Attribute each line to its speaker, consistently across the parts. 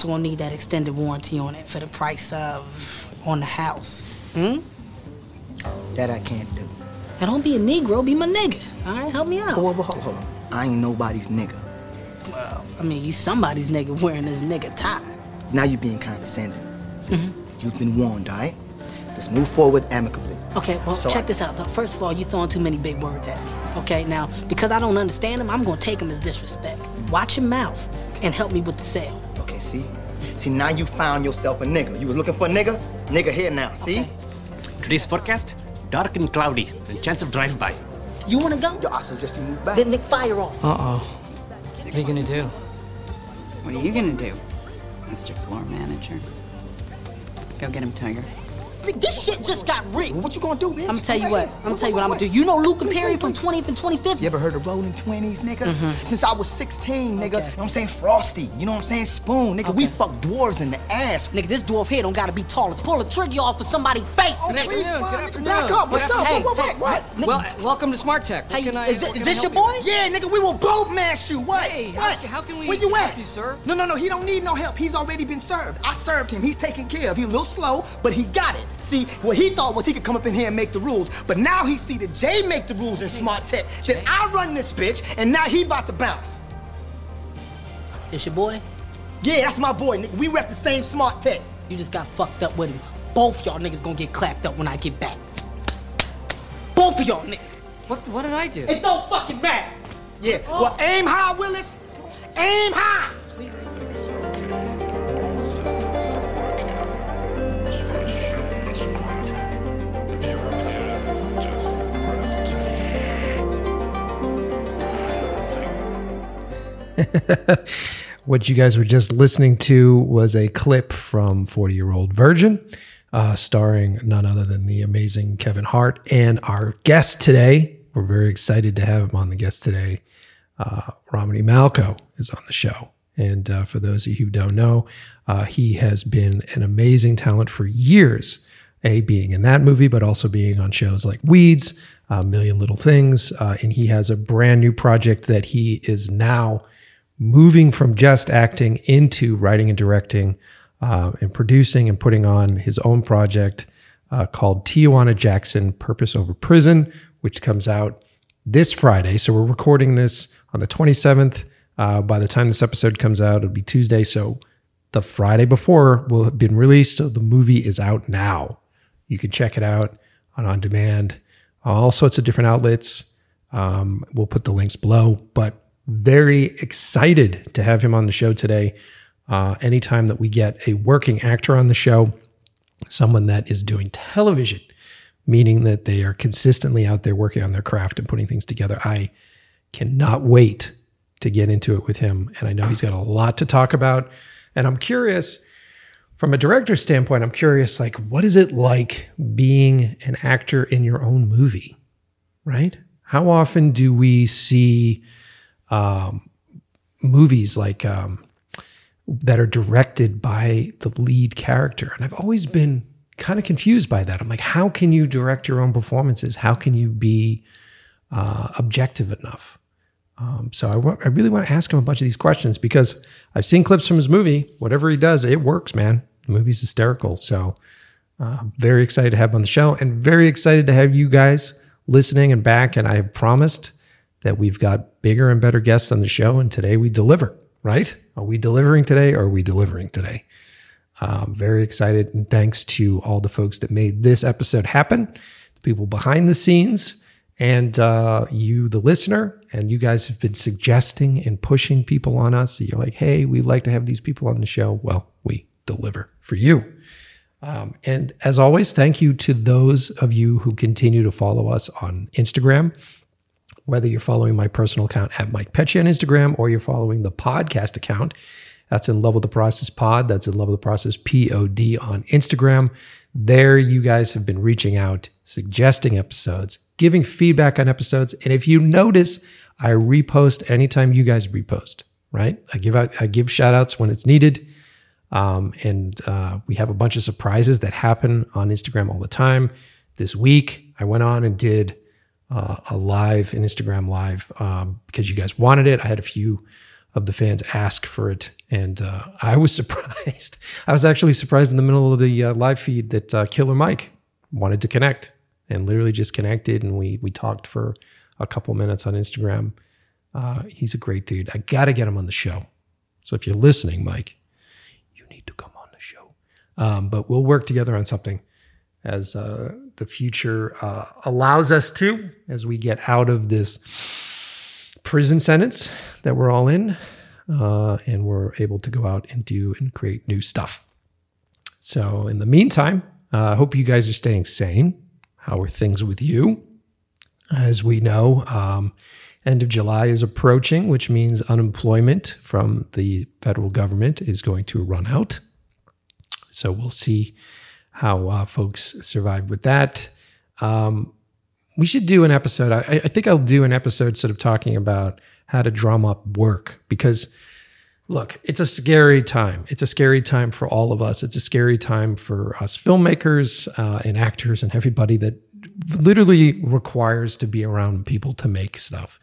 Speaker 1: also gonna need that extended warranty on it for the price of on the house. Hmm?
Speaker 2: That I can't do.
Speaker 1: Now don't be a Negro, be my nigga. All right, help me out.
Speaker 2: Hold, hold, hold, hold on. I ain't nobody's nigga.
Speaker 1: Well, I mean, you somebody's nigga wearing this nigga tie.
Speaker 2: Now you're being condescending. See, you've been warned, all right? Let's move forward amicably.
Speaker 1: Okay, well,
Speaker 2: Sorry.
Speaker 1: check this out. though. First of all, you're throwing too many big words at me. Okay, now because I don't understand them, I'm gonna take them as disrespect. Watch your mouth and help me with the sale.
Speaker 2: Okay, see? See, now you found yourself a nigga. You was looking for a nigga? Nigga here now, see?
Speaker 3: Today's forecast dark and cloudy, and chance of drive-by.
Speaker 1: You wanna go?
Speaker 2: Yo, I suggest you move back.
Speaker 1: Then Nick, fire off.
Speaker 4: Uh oh. What are you gonna do?
Speaker 5: What are you gonna do, Mr. Floor Manager? Go get him, Tiger.
Speaker 1: This shit just got rigged.
Speaker 2: What you gonna do, bitch?
Speaker 1: I'm gonna tell you what. I'm gonna tell you what I'm gonna do. You know Luke and Perry from 20th and 25th?
Speaker 2: You ever heard of rolling 20s, nigga?
Speaker 1: Mm-hmm.
Speaker 2: Since I was 16, nigga. You know what I'm saying? Frosty. You know what I'm saying? Spoon. Nigga, we fuck dwarves in the ass.
Speaker 1: Nigga, this dwarf here don't gotta be taller. Pull a trigger off of somebody's face,
Speaker 2: Oh,
Speaker 1: nigga.
Speaker 2: please,
Speaker 4: good
Speaker 2: nigga,
Speaker 4: afternoon.
Speaker 2: Back up. What's up?
Speaker 1: afternoon.
Speaker 2: What, what,
Speaker 1: Hey,
Speaker 2: what,
Speaker 1: hey,
Speaker 2: what?
Speaker 4: Well, welcome to Smart Tech. What
Speaker 1: Hey,
Speaker 4: can I,
Speaker 1: is thi-
Speaker 4: what
Speaker 1: is
Speaker 4: can
Speaker 1: this your
Speaker 4: help you
Speaker 1: boy?
Speaker 2: Yeah, nigga, we will both mash you. What?
Speaker 4: Hey,
Speaker 2: what?
Speaker 4: how- how can we
Speaker 2: Where you
Speaker 4: help
Speaker 2: at?
Speaker 4: you, sir?
Speaker 2: No, no, no. He don't need no help. He's already been served. I served him. He's taken care of. He's a little slow, but he got it. See, what he thought was he could come up in here and make the rules, but now he see that Jay make the rules in Smart Tech. That I run this bitch, and now he about to bounce.
Speaker 1: It's your boy?
Speaker 2: Yeah, that's my boy, nigga. We rep the same Smart Tech.
Speaker 1: You just got fucked up with him. Both y'all niggas gonna get clapped up when I get back. Both of y'all niggas.
Speaker 4: What, what did I do?
Speaker 1: It don't fucking matter.
Speaker 2: Yeah. Well, oh. aim high, Willis. Aim high.
Speaker 6: What you guys were just listening to was a clip from 40 Year Old Virgin, uh, starring none other than the amazing Kevin Hart. And our guest today, we're very excited to have him on the guest today. Uh, Romany Malco is on the show. And uh, for those of you who don't know, uh, he has been an amazing talent for years. A, being in that movie, but also being on shows like Weeds, A Million Little Things. Uh, and he has a brand new project that he is now moving from just acting into writing and directing uh, and producing and putting on his own project uh, called Tijuana Jackson Purpose Over Prison, which comes out this Friday. So we're recording this on the 27th. Uh, by the time this episode comes out, it'll be Tuesday. So the Friday before will have been released. So the movie is out now. You can check it out on on demand, all sorts of different outlets. Um, we'll put the links below, but very excited to have him on the show today. Uh, anytime that we get a working actor on the show, someone that is doing television, meaning that they are consistently out there working on their craft and putting things together, I cannot wait to get into it with him. And I know he's got a lot to talk about. And I'm curious from a director's standpoint, I'm curious, like, what is it like being an actor in your own movie, right? How often do we see um, movies like um, that are directed by the lead character? And I've always been kind of confused by that. I'm like, how can you direct your own performances? How can you be uh, objective enough? Um, so I wa- I really want to ask him a bunch of these questions because I've seen clips from his movie. Whatever he does, it works, man. The movie's hysterical. So uh, very excited to have him on the show and very excited to have you guys listening and back. And I have promised that we've got bigger and better guests on the show. And today we deliver, right? Are we delivering today or are we delivering today? Um, very excited. And thanks to all the folks that made this episode happen, the people behind the scenes, and uh, you, the listener. And you guys have been suggesting and pushing people on us. You're like, hey, we'd like to have these people on the show. Well, we deliver for you. Um, and as always, thank you to those of you who continue to follow us on Instagram. Whether you're following my personal account at Mike Pecci on Instagram or you're following the podcast account, that's in Love with the Process Pod. That's in Love with the Process Pod on Instagram. There, you guys have been reaching out, suggesting episodes, giving feedback on episodes. And if you notice, I repost anytime you guys repost, right? I give out, I give shout outs when it's needed. Um, and uh, we have a bunch of surprises that happen on Instagram all the time. This week, I went on and did uh, a live, an Instagram live, um, because you guys wanted it. I had a few of the fans ask for it, and uh, I was surprised. I was actually surprised in the middle of the uh, live feed that uh, Killer Mike wanted to connect and literally just connected, and we we talked for a couple minutes on Instagram. Uh, he's a great dude. I got to get him on the show. So if you're listening, Mike, you need to come on the show. Um, but we'll work together on something as uh, the future uh, allows us to, as we get out of this prison sentence that we're all in, uh, and we're able to go out and do and create new stuff. So in the meantime, I hope you guys are staying sane. How are things with you? As we know, um, end of July is approaching, which means unemployment from the federal government is going to run out. So we'll see how uh, folks survive with that. Um, we should do an episode. I, I think I'll do an episode sort of talking about how to drum up work because look, it's a scary time. It's a scary time for all of us. It's a scary time for us filmmakers uh, and actors and everybody that literally requires to be around people to make stuff.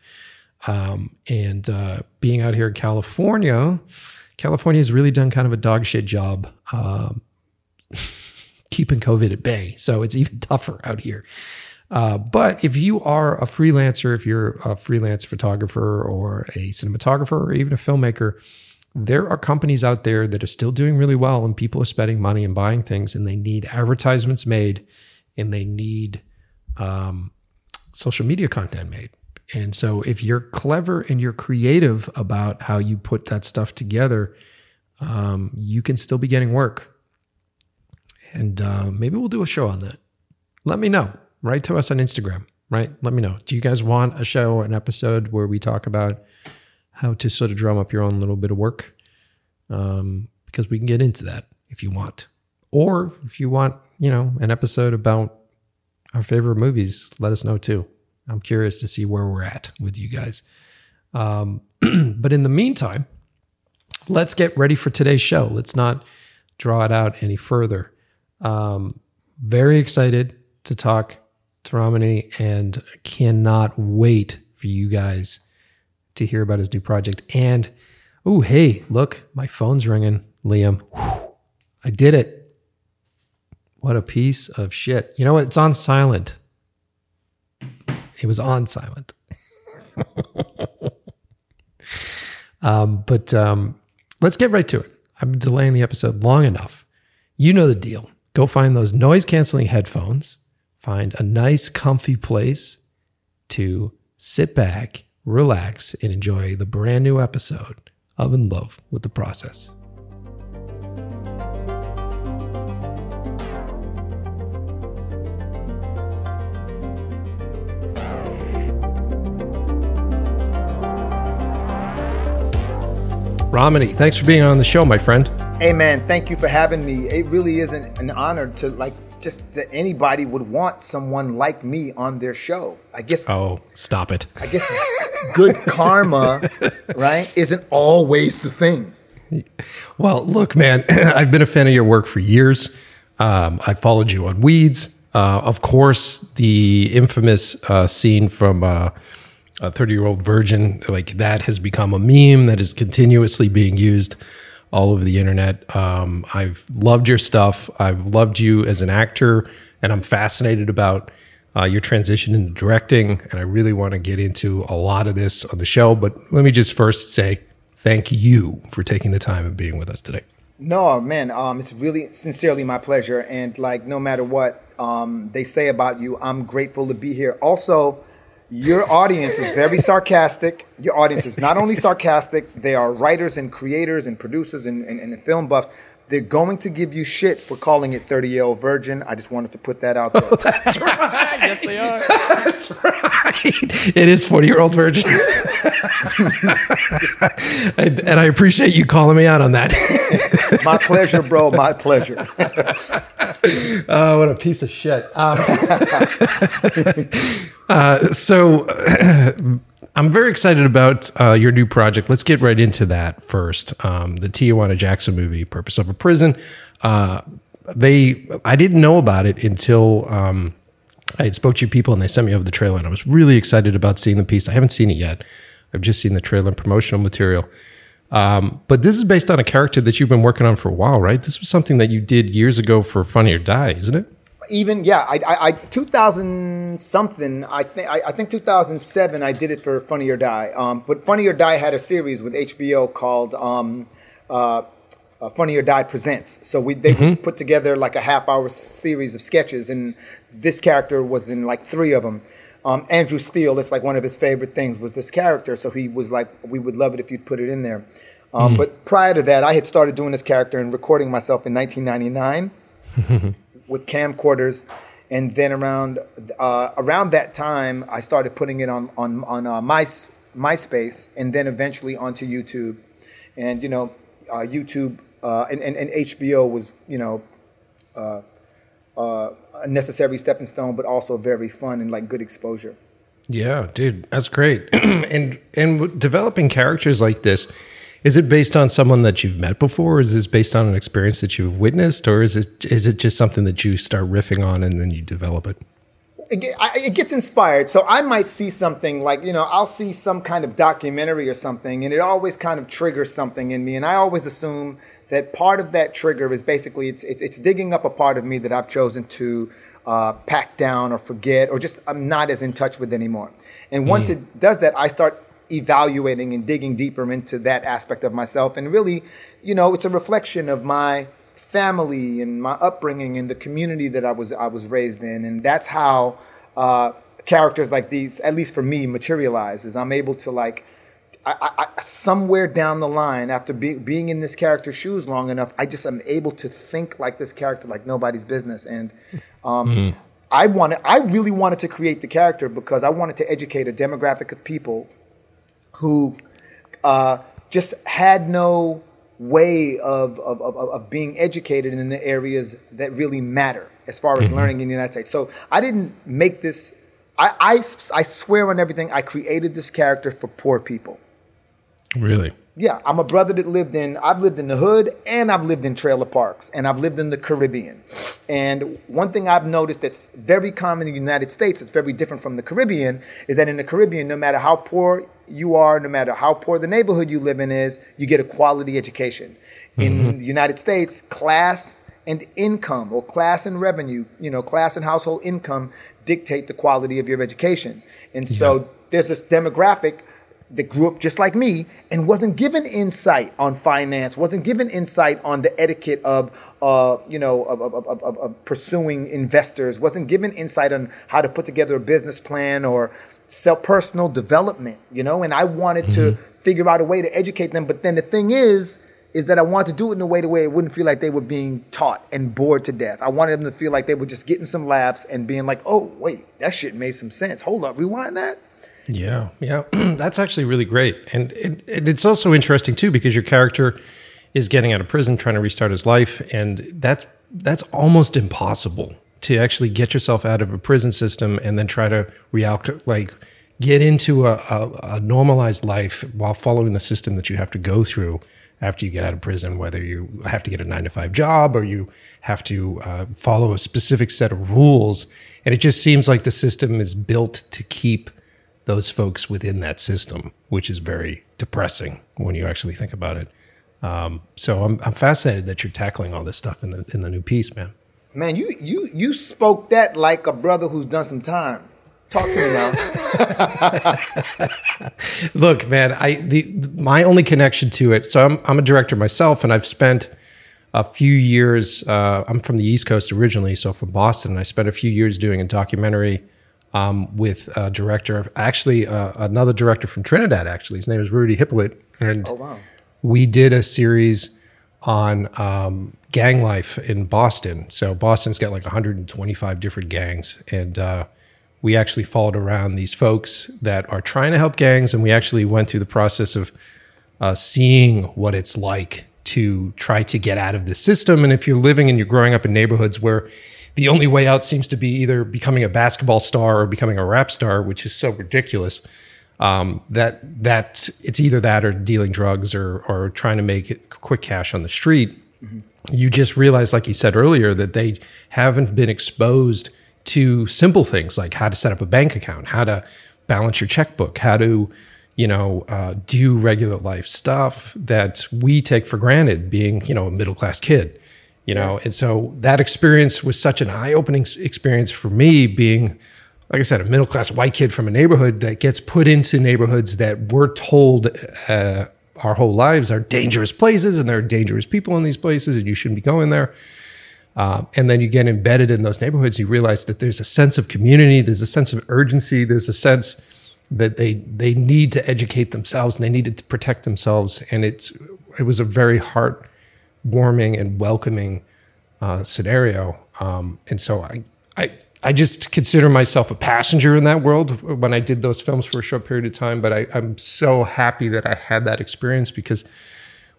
Speaker 6: Um, and uh, being out here in California, California has really done kind of a dog shit job um, keeping COVID at bay. So it's even tougher out here. Uh, but if you are a freelancer, if you're a freelance photographer or a cinematographer or even a filmmaker, there are companies out there that are still doing really well and people are spending money and buying things and they need advertisements made and they need um, social media content made. And so if you're clever and you're creative about how you put that stuff together, um, you can still be getting work. And uh, maybe we'll do a show on that. Let me know. Write to us on Instagram, right? Let me know. Do you guys want a show, an episode where we talk about how to sort of drum up your own little bit of work? Um, because we can get into that if you want. Or if you want, you know, an episode about our favorite movies, let us know too. I'm curious to see where we're at with you guys. Um, but in the meantime, let's get ready for today's show. Let's not draw it out any further. Um, very excited to talk to Romany and cannot wait for you guys to hear about his new project. And oh, hey, look, my phone's ringing, Liam. Whew, I did it. What a piece of shit. You know what? It's on silent. It was on silent. um, but um, let's get right to it. I've been delaying the episode long enough. You know the deal. Go find those noise canceling headphones, find a nice, comfy place to sit back, relax, and enjoy the brand new episode of In Love with the Process. Romany, thanks for being on the show, my friend.
Speaker 2: Hey man, thank you for having me. It really is an, an honor to like just that anybody would want someone like me on their show. I guess
Speaker 6: Oh, stop it.
Speaker 2: I guess good karma, right, isn't always the thing.
Speaker 6: Well, look, man, I've been a fan of your work for years. Um, I followed you on Weeds. Uh, of course, the infamous uh, scene from uh, a 30 year old virgin, like that has become a meme that is continuously being used all over the internet. Um, I've loved your stuff. I've loved you as an actor, and I'm fascinated about uh, your transition into directing. And I really want to get into a lot of this on the show. But let me just first say thank you for taking the time and being with us today.
Speaker 2: No, man, um, it's really sincerely my pleasure. And like, no matter what um, they say about you, I'm grateful to be here. Also, your audience is very sarcastic. Your audience is not only sarcastic, they are writers and creators and producers and, and, and film buffs. They're going to give you shit for calling it 30 year old virgin. I just wanted to put that out there.
Speaker 6: That's right. yes, they are. That's right. It is 40 year old virgin. and, and I appreciate you calling me out on that.
Speaker 2: my pleasure, bro. My pleasure.
Speaker 6: oh, what a piece of shit. Um, uh, so I'm very excited about uh, your new project. Let's get right into that first. Um, the Tijuana Jackson movie, Purpose Over Prison. Uh, they, I didn't know about it until um, I had spoke to you people and they sent me over the trailer, and I was really excited about seeing the piece. I haven't seen it yet. I've just seen the trailer and promotional material. Um, but this is based on a character that you've been working on for a while, right? This was something that you did years ago for Funny or Die, isn't it?
Speaker 7: Even yeah, I, I, I 2000 something. I think I, I think 2007. I did it for Funny or Die. Um, but Funny or Die had a series with HBO called um, uh, uh, Funny or Die Presents. So we they put together like a half hour series of sketches, and this character was in like three of them. Um, Andrew Steele, it's like one of his favorite things was this character. So he was like, we would love it if you'd put it in there. Um, But prior to that, I had started doing this character and recording myself in 1999 with camcorders, and then around uh, around that time, I started putting it on on on uh, My, MySpace, and then eventually onto YouTube, and you know, uh, YouTube uh, and, and and HBO was you know. Uh, uh, a necessary stepping stone, but also very fun and like good exposure.
Speaker 6: Yeah, dude, that's great. and and developing characters like this, is it based on someone that you've met before? Is this based on an experience that you've witnessed, or is it is it just something that you start riffing on and then you develop it?
Speaker 7: it, get- I- it gets inspired. So I might see something like, you know, I'll see some kind of documentary or something, and it always kind of triggers something in me. And I always assume that part of that trigger is basically it's, it's, it's digging up a part of me that I've chosen to uh, pack down or forget or just I'm not as in touch with anymore. And once it does that, I start evaluating and digging deeper into that aspect of myself. And really, you know, it's a reflection of my family and my upbringing and the community that I was I was raised in, and that's how uh, characters like these, at least for me, materialize. Is I'm able to like. I, I, somewhere down the line, after be, being in this character's shoes long enough, I just am able to think like this character, like nobody's business. And um, I wanted, I really wanted to create the character because I wanted to educate a demographic of people who uh, just had no way of, of, of, of being educated in the areas that really matter as far as learning in the United States. So I didn't make this, I, I, I swear on everything, I created this character for poor people.
Speaker 6: Really?
Speaker 7: Yeah, I'm a brother that lived in, I've lived in the hood and I've lived in trailer parks and I've lived in the Caribbean. And one thing I've noticed that's very common in the United States, it's very different from the Caribbean, is that in the Caribbean, no matter how poor you are, no matter how poor the neighborhood you live in is, you get a quality education. In the United States, class and income or class and revenue, you know, class and household income dictate the quality of your education. And so there's this demographic that grew up just like me and wasn't given insight on finance, wasn't given insight on the etiquette of, uh, you know, of, of, of, of pursuing investors, wasn't given insight on how to put together a business plan or self personal development, you know. And I wanted to mm-hmm. figure out a way to educate them. But then the thing is, is that I wanted to do it in a way to where it wouldn't feel like they were being taught and bored to death. I wanted them to feel like they were just getting some laughs and being like, "Oh, wait, that shit made some sense. Hold up, rewind that."
Speaker 6: Yeah, yeah, that's actually really great, and it, it, it's also interesting too because your character is getting out of prison, trying to restart his life, and that's that's almost impossible to actually get yourself out of a prison system and then try to realc like get into a, a, a normalized life while following the system that you have to go through after you get out of prison, whether you have to get a nine to five job or you have to uh, follow a specific set of rules. And it just seems like the system is built to keep those folks within that system, which is very depressing when you actually think about it. Um, so I'm, I'm fascinated that you're tackling all this stuff in the in the new piece, man.
Speaker 7: Man, you you you spoke that like a brother who's done some time. Talk to me now.
Speaker 6: Look, man, I the my only connection to it. So I'm I'm a director myself, and I've spent a few years. Uh, I'm from the East Coast originally, so from Boston. And I spent a few years doing a documentary um, with a director, actually uh, another director from Trinidad. Actually, his name is Rudy Hippolyte, and we did a series on um, gang life in Boston. So Boston's got like 125 different gangs, and uh, we actually followed around these folks that are trying to help gangs, and we actually went through the process of uh, seeing what it's like to try to get out of the system. And if you're living and you're growing up in neighborhoods where the only way out seems to be either becoming a basketball star or becoming a rap star, which is so ridiculous. Um, that that it's either that or dealing drugs or or trying to make quick cash on the street. You just realize, like you said earlier, that they haven't been exposed to simple things like how to set up a bank account, how to balance your checkbook, how to you know, uh, do regular life stuff that we take for granted being, you know, a middle class kid, you know. And so that experience was such an eye opening experience for me being, like I said, a middle class white kid from a neighborhood that gets put into neighborhoods that we're told uh, our whole lives are dangerous places and there are dangerous people in these places and you shouldn't be going there. Uh, and then you get embedded in those neighborhoods, you realize that there's a sense of community, there's a sense of urgency, there's a sense that they they need to educate themselves and they needed to protect themselves. And it's it was a very heartwarming and welcoming uh, scenario. Um, and so I I I just consider myself a passenger in that world when I did those films for a short period of time. But I, I'm so happy that I had that experience because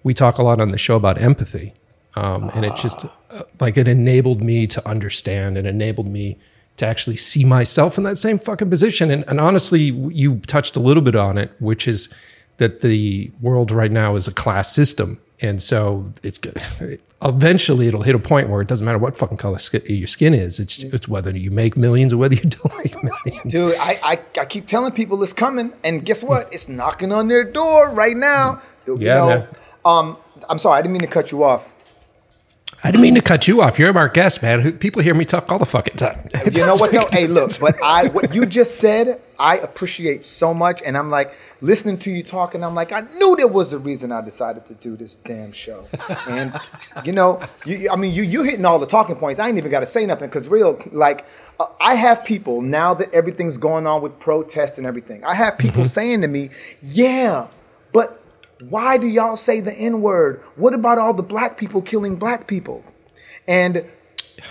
Speaker 6: we talk a lot on the show about empathy. Um, and it just uh, like it enabled me to understand and enabled me to actually see myself in that same fucking position. And, and honestly, you touched a little bit on it, which is that the world right now is a class system. And so it's good. Eventually, it'll hit a point where it doesn't matter what fucking color your skin is. It's it's whether you make millions or whether you don't make millions.
Speaker 7: Dude, I, I, I keep telling people it's coming, and guess what? It's knocking on their door right now. You
Speaker 6: Yeah,
Speaker 7: know,
Speaker 6: man.
Speaker 7: um, I'm sorry, I didn't mean to cut you off.
Speaker 6: I didn't mean to cut you off. You're our guest, man. People hear me talk all the fucking time.
Speaker 7: You know what? No, hey, look, but I what you just said, I appreciate so much, and I'm like listening to you talking. I'm like, I knew there was a reason I decided to do this damn show, and you know, you, I mean, you you hitting all the talking points. I ain't even got to say nothing because real, like, uh, I have people now that everything's going on with protests and everything. I have people saying to me, yeah, but why do y'all say the N word? What about all the black people killing black people? And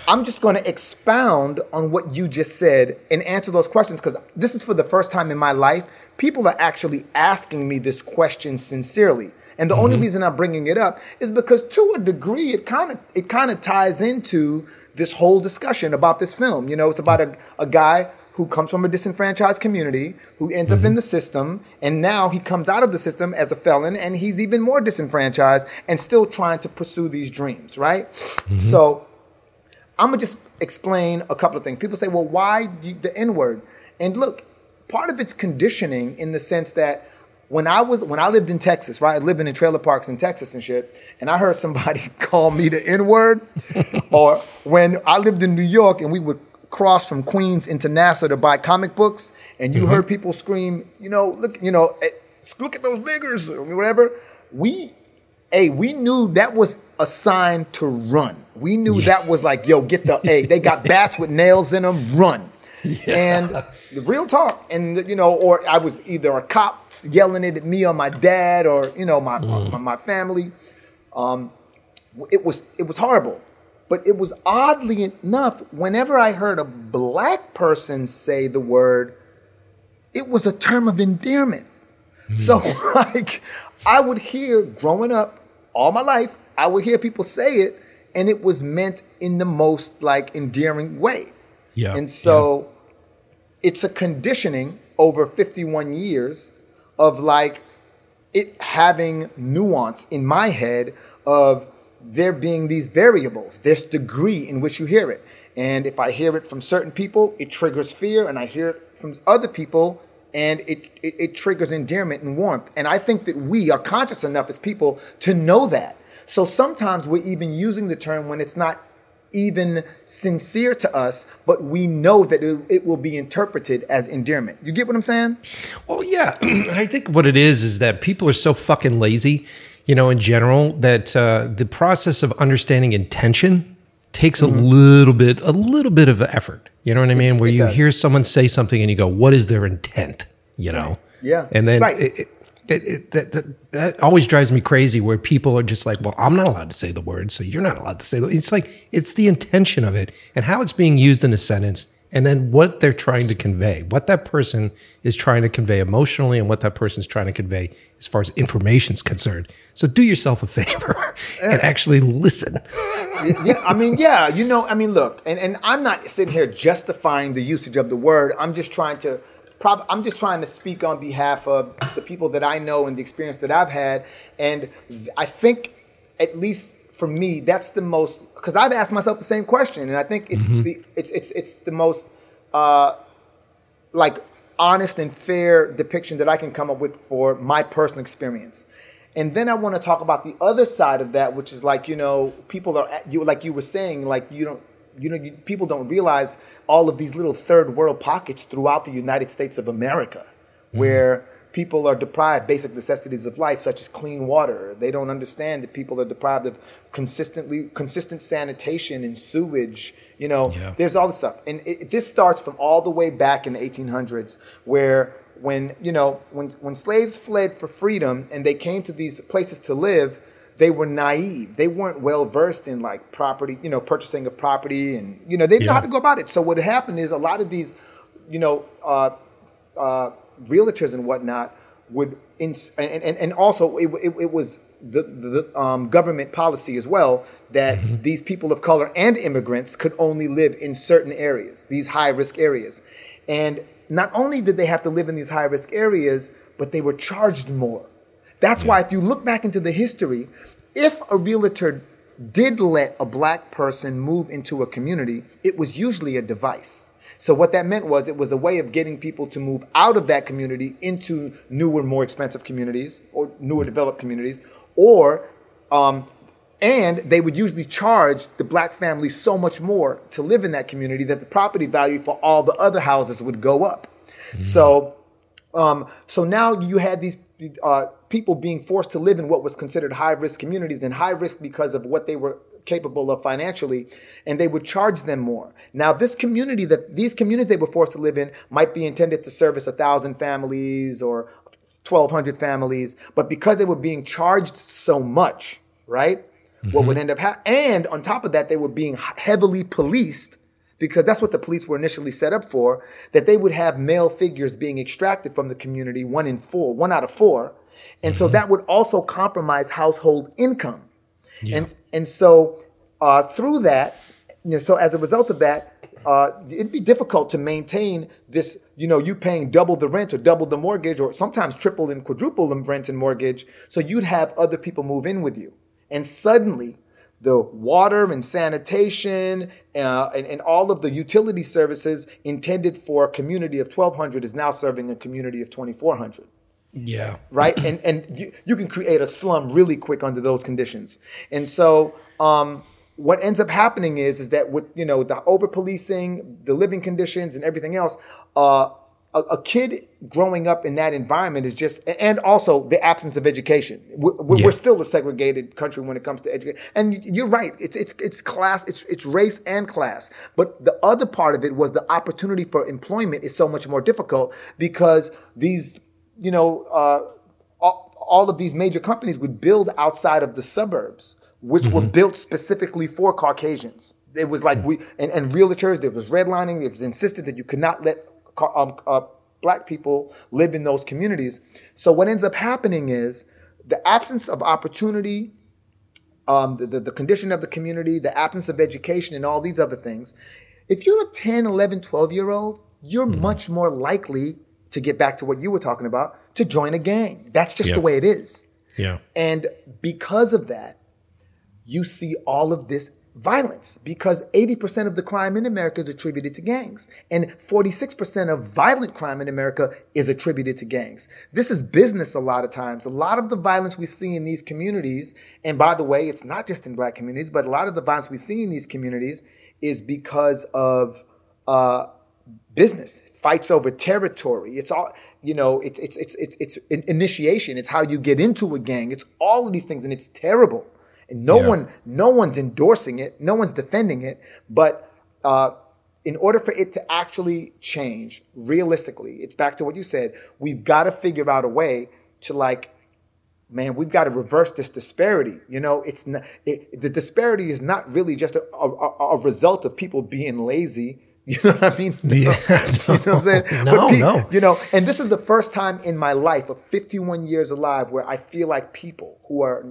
Speaker 7: I'm just going to expound on what you just said and answer those questions because this is for the first time in my life. People are actually asking me this question sincerely. And the only mm-hmm. reason I'm bringing it up is because to a degree it kind of it kind of ties into this whole discussion about this film. You know, it's about a, a guy who comes from a disenfranchised community, who ends up in mm-hmm. the system, and now he comes out of the system as a felon, and he's even more disenfranchised and still trying to pursue these dreams, right? Mm-hmm. So I'm gonna just explain a couple of things. People say, "Well, why the N word?" And look, part of it's conditioning in the sense that when I was when I lived in Texas, right, living in trailer parks in Texas and shit, and I heard somebody call me the N word, or when I lived in New York and we would cross from Queens into Nassau to buy comic books, and you heard people scream, you know, look, you know, eh, look at those niggers or whatever. We hey, we knew that was a sign to run. We knew that was like, yo, get the, hey, they got bats with nails in them, run. And the real talk, and you know, or I was either a cop yelling it at me or my dad or you know my my, my family. Um, it was it was horrible, but it was oddly enough. Whenever I heard a black person say the word, it was a term of endearment. Hmm. So like I would hear growing up all my life, I would hear people say it and it was meant in the most like endearing way.
Speaker 6: Yeah,
Speaker 7: And so it's a conditioning over 51 years of like it having nuance in my head of there being these variables, this degree in which you hear it. And if I hear it from certain people, it triggers fear, and I hear it from other people, and it, it, it triggers endearment and warmth. And I think that we are conscious enough as people to know that. So sometimes we're even using the term when it's not even sincere to us, but we know that it, it will be interpreted as endearment. You get what I'm saying?
Speaker 6: Well, yeah. I think what it is is that people are so fucking lazy, you know, in general, that uh, the process of understanding intention takes a little bit, a little bit of effort. You know what I mean? Where
Speaker 7: Mm-hmm. it
Speaker 6: you
Speaker 7: does.
Speaker 6: hear someone say something and you go, "What is their intent?" You know?
Speaker 7: Yeah.
Speaker 6: And then
Speaker 7: Right.
Speaker 6: it, it, it, it, that, that, that always drives me crazy. Where people are just like, "Well, I'm not allowed to say the word, so you're not allowed to say the." It's like it's the intention of it and how it's being used in a sentence and then what they're trying to convey, what that person is trying to convey emotionally, and what that person's trying to convey as far as information is concerned. So do yourself a favor and actually listen.
Speaker 7: yeah, I mean, yeah, you know, I mean, look, and, and I'm not sitting here justifying the usage of the word. I'm just trying to, prob- I'm just trying to speak on behalf of the people that I know and the experience that I've had, and I think, at least for me, that's the most because I've asked myself the same question, and I think it's the it's it's it's the most uh, like honest and fair depiction that I can come up with for my personal experience. And then I want to talk about the other side of that, which is like you know, people are you like you were saying, like you don't. You know, you, people don't realize all of these little third world pockets throughout the United States of America, where people are deprived basic necessities of life, such as clean water. They don't understand that people are deprived of consistently consistent sanitation and sewage. You know,
Speaker 6: Yeah.
Speaker 7: there's all this stuff, and it, this starts from all the way back in the 1800s, where when you know when when slaves fled for freedom and they came to these places to live, they were naive. They weren't well versed in like property, you know, purchasing of property, and you know they didn't know how to go about it. So what happened is a lot of these, you know, uh, uh, realtors and whatnot would, ins- and, and, and also it, it, it was the, the um, government policy as well that these people of color and immigrants could only live in certain areas, these high risk areas. And not only did they have to live in these high risk areas, but they were charged more. That's why if you look back into the history, if a realtor did let a black person move into a community, it was usually a device. So what that meant was it was a way of getting people to move out of that community into newer, more expensive communities or newer developed communities, or um, and they would usually charge the black family so much more to live in that community that the property value for all the other houses would go up. So um, so now you had these uh, people being forced to live in what was considered high risk communities and high risk because of what they were capable of financially, and they would charge them more. Now, this community that these communities they were forced to live in might be intended to service a thousand families or 1,200 families, but because they were being charged so much, right? What would mm-hmm. end up happening, and on top of that, they were being heavily policed because that's what the police were initially set up for, that they would have male figures being extracted from the community, one in four, one out of four. And so mm-hmm. that would also compromise household income. And and so uh, through that, you know, so as a result of that, uh, it'd be difficult to maintain this, you know, you paying double the rent or double the mortgage or sometimes triple and quadruple the rent and mortgage. So you'd have other people move in with you. And suddenly the water and sanitation uh, and, and all of the utility services intended for a community of 1200 is now serving a community of 2400
Speaker 6: Yeah.
Speaker 7: right? and and you, you can create a slum really quick under those conditions. And so um, what ends up happening is is that with you know the over policing, the living conditions, and everything else, uh, a, a kid growing up in that environment is just, and also the absence of education. We're, we're
Speaker 6: Yeah.
Speaker 7: we're still a segregated country when it comes to education. And you- you're right. It's it's it's class. It's it's race and class. But the other part of it was the opportunity for employment is so much more difficult because these you know, uh, all, all of these major companies would build outside of the suburbs, which were built specifically for Caucasians. It was like we and, and realtors. There was redlining. It was insisted that you could not let um, uh, black people live in those communities. So what ends up happening is the absence of opportunity um, the, the, the condition of the community, the absence of education, and all these other things. If you're a 10, 11, 12 year old, you're much more likely to get back to what you were talking about to join a gang. That's just
Speaker 6: Yeah.
Speaker 7: the way it is.
Speaker 6: Yeah.
Speaker 7: And because of that, you see all of this violence because 80% of the crime in America is attributed to gangs and 46% of violent crime in America is attributed to gangs. This is business a lot of times. A lot of the violence we see in these communities, and by the way, it's not just in black communities, but a lot of the violence we see in these communities is because of uh, business. Fights over territory. It's all you know it's it's it's it's, it's initiation. It's how you get into a gang. It's all of these things and it's terrible. And no
Speaker 6: Yeah.
Speaker 7: one no one's endorsing it. No one's defending it. But uh in order for it to actually change realistically it's back to what you said we've got to figure out a way to like man, we've got to reverse this disparity. You know, it's not, it, the disparity is not really just a, a- a result of people being lazy. You know what I mean?
Speaker 6: Yeah.
Speaker 7: you know what I'm saying?
Speaker 6: No,
Speaker 7: But pe-
Speaker 6: no.
Speaker 7: You know, and this is the first time in my life of 51 years alive where I feel like people who are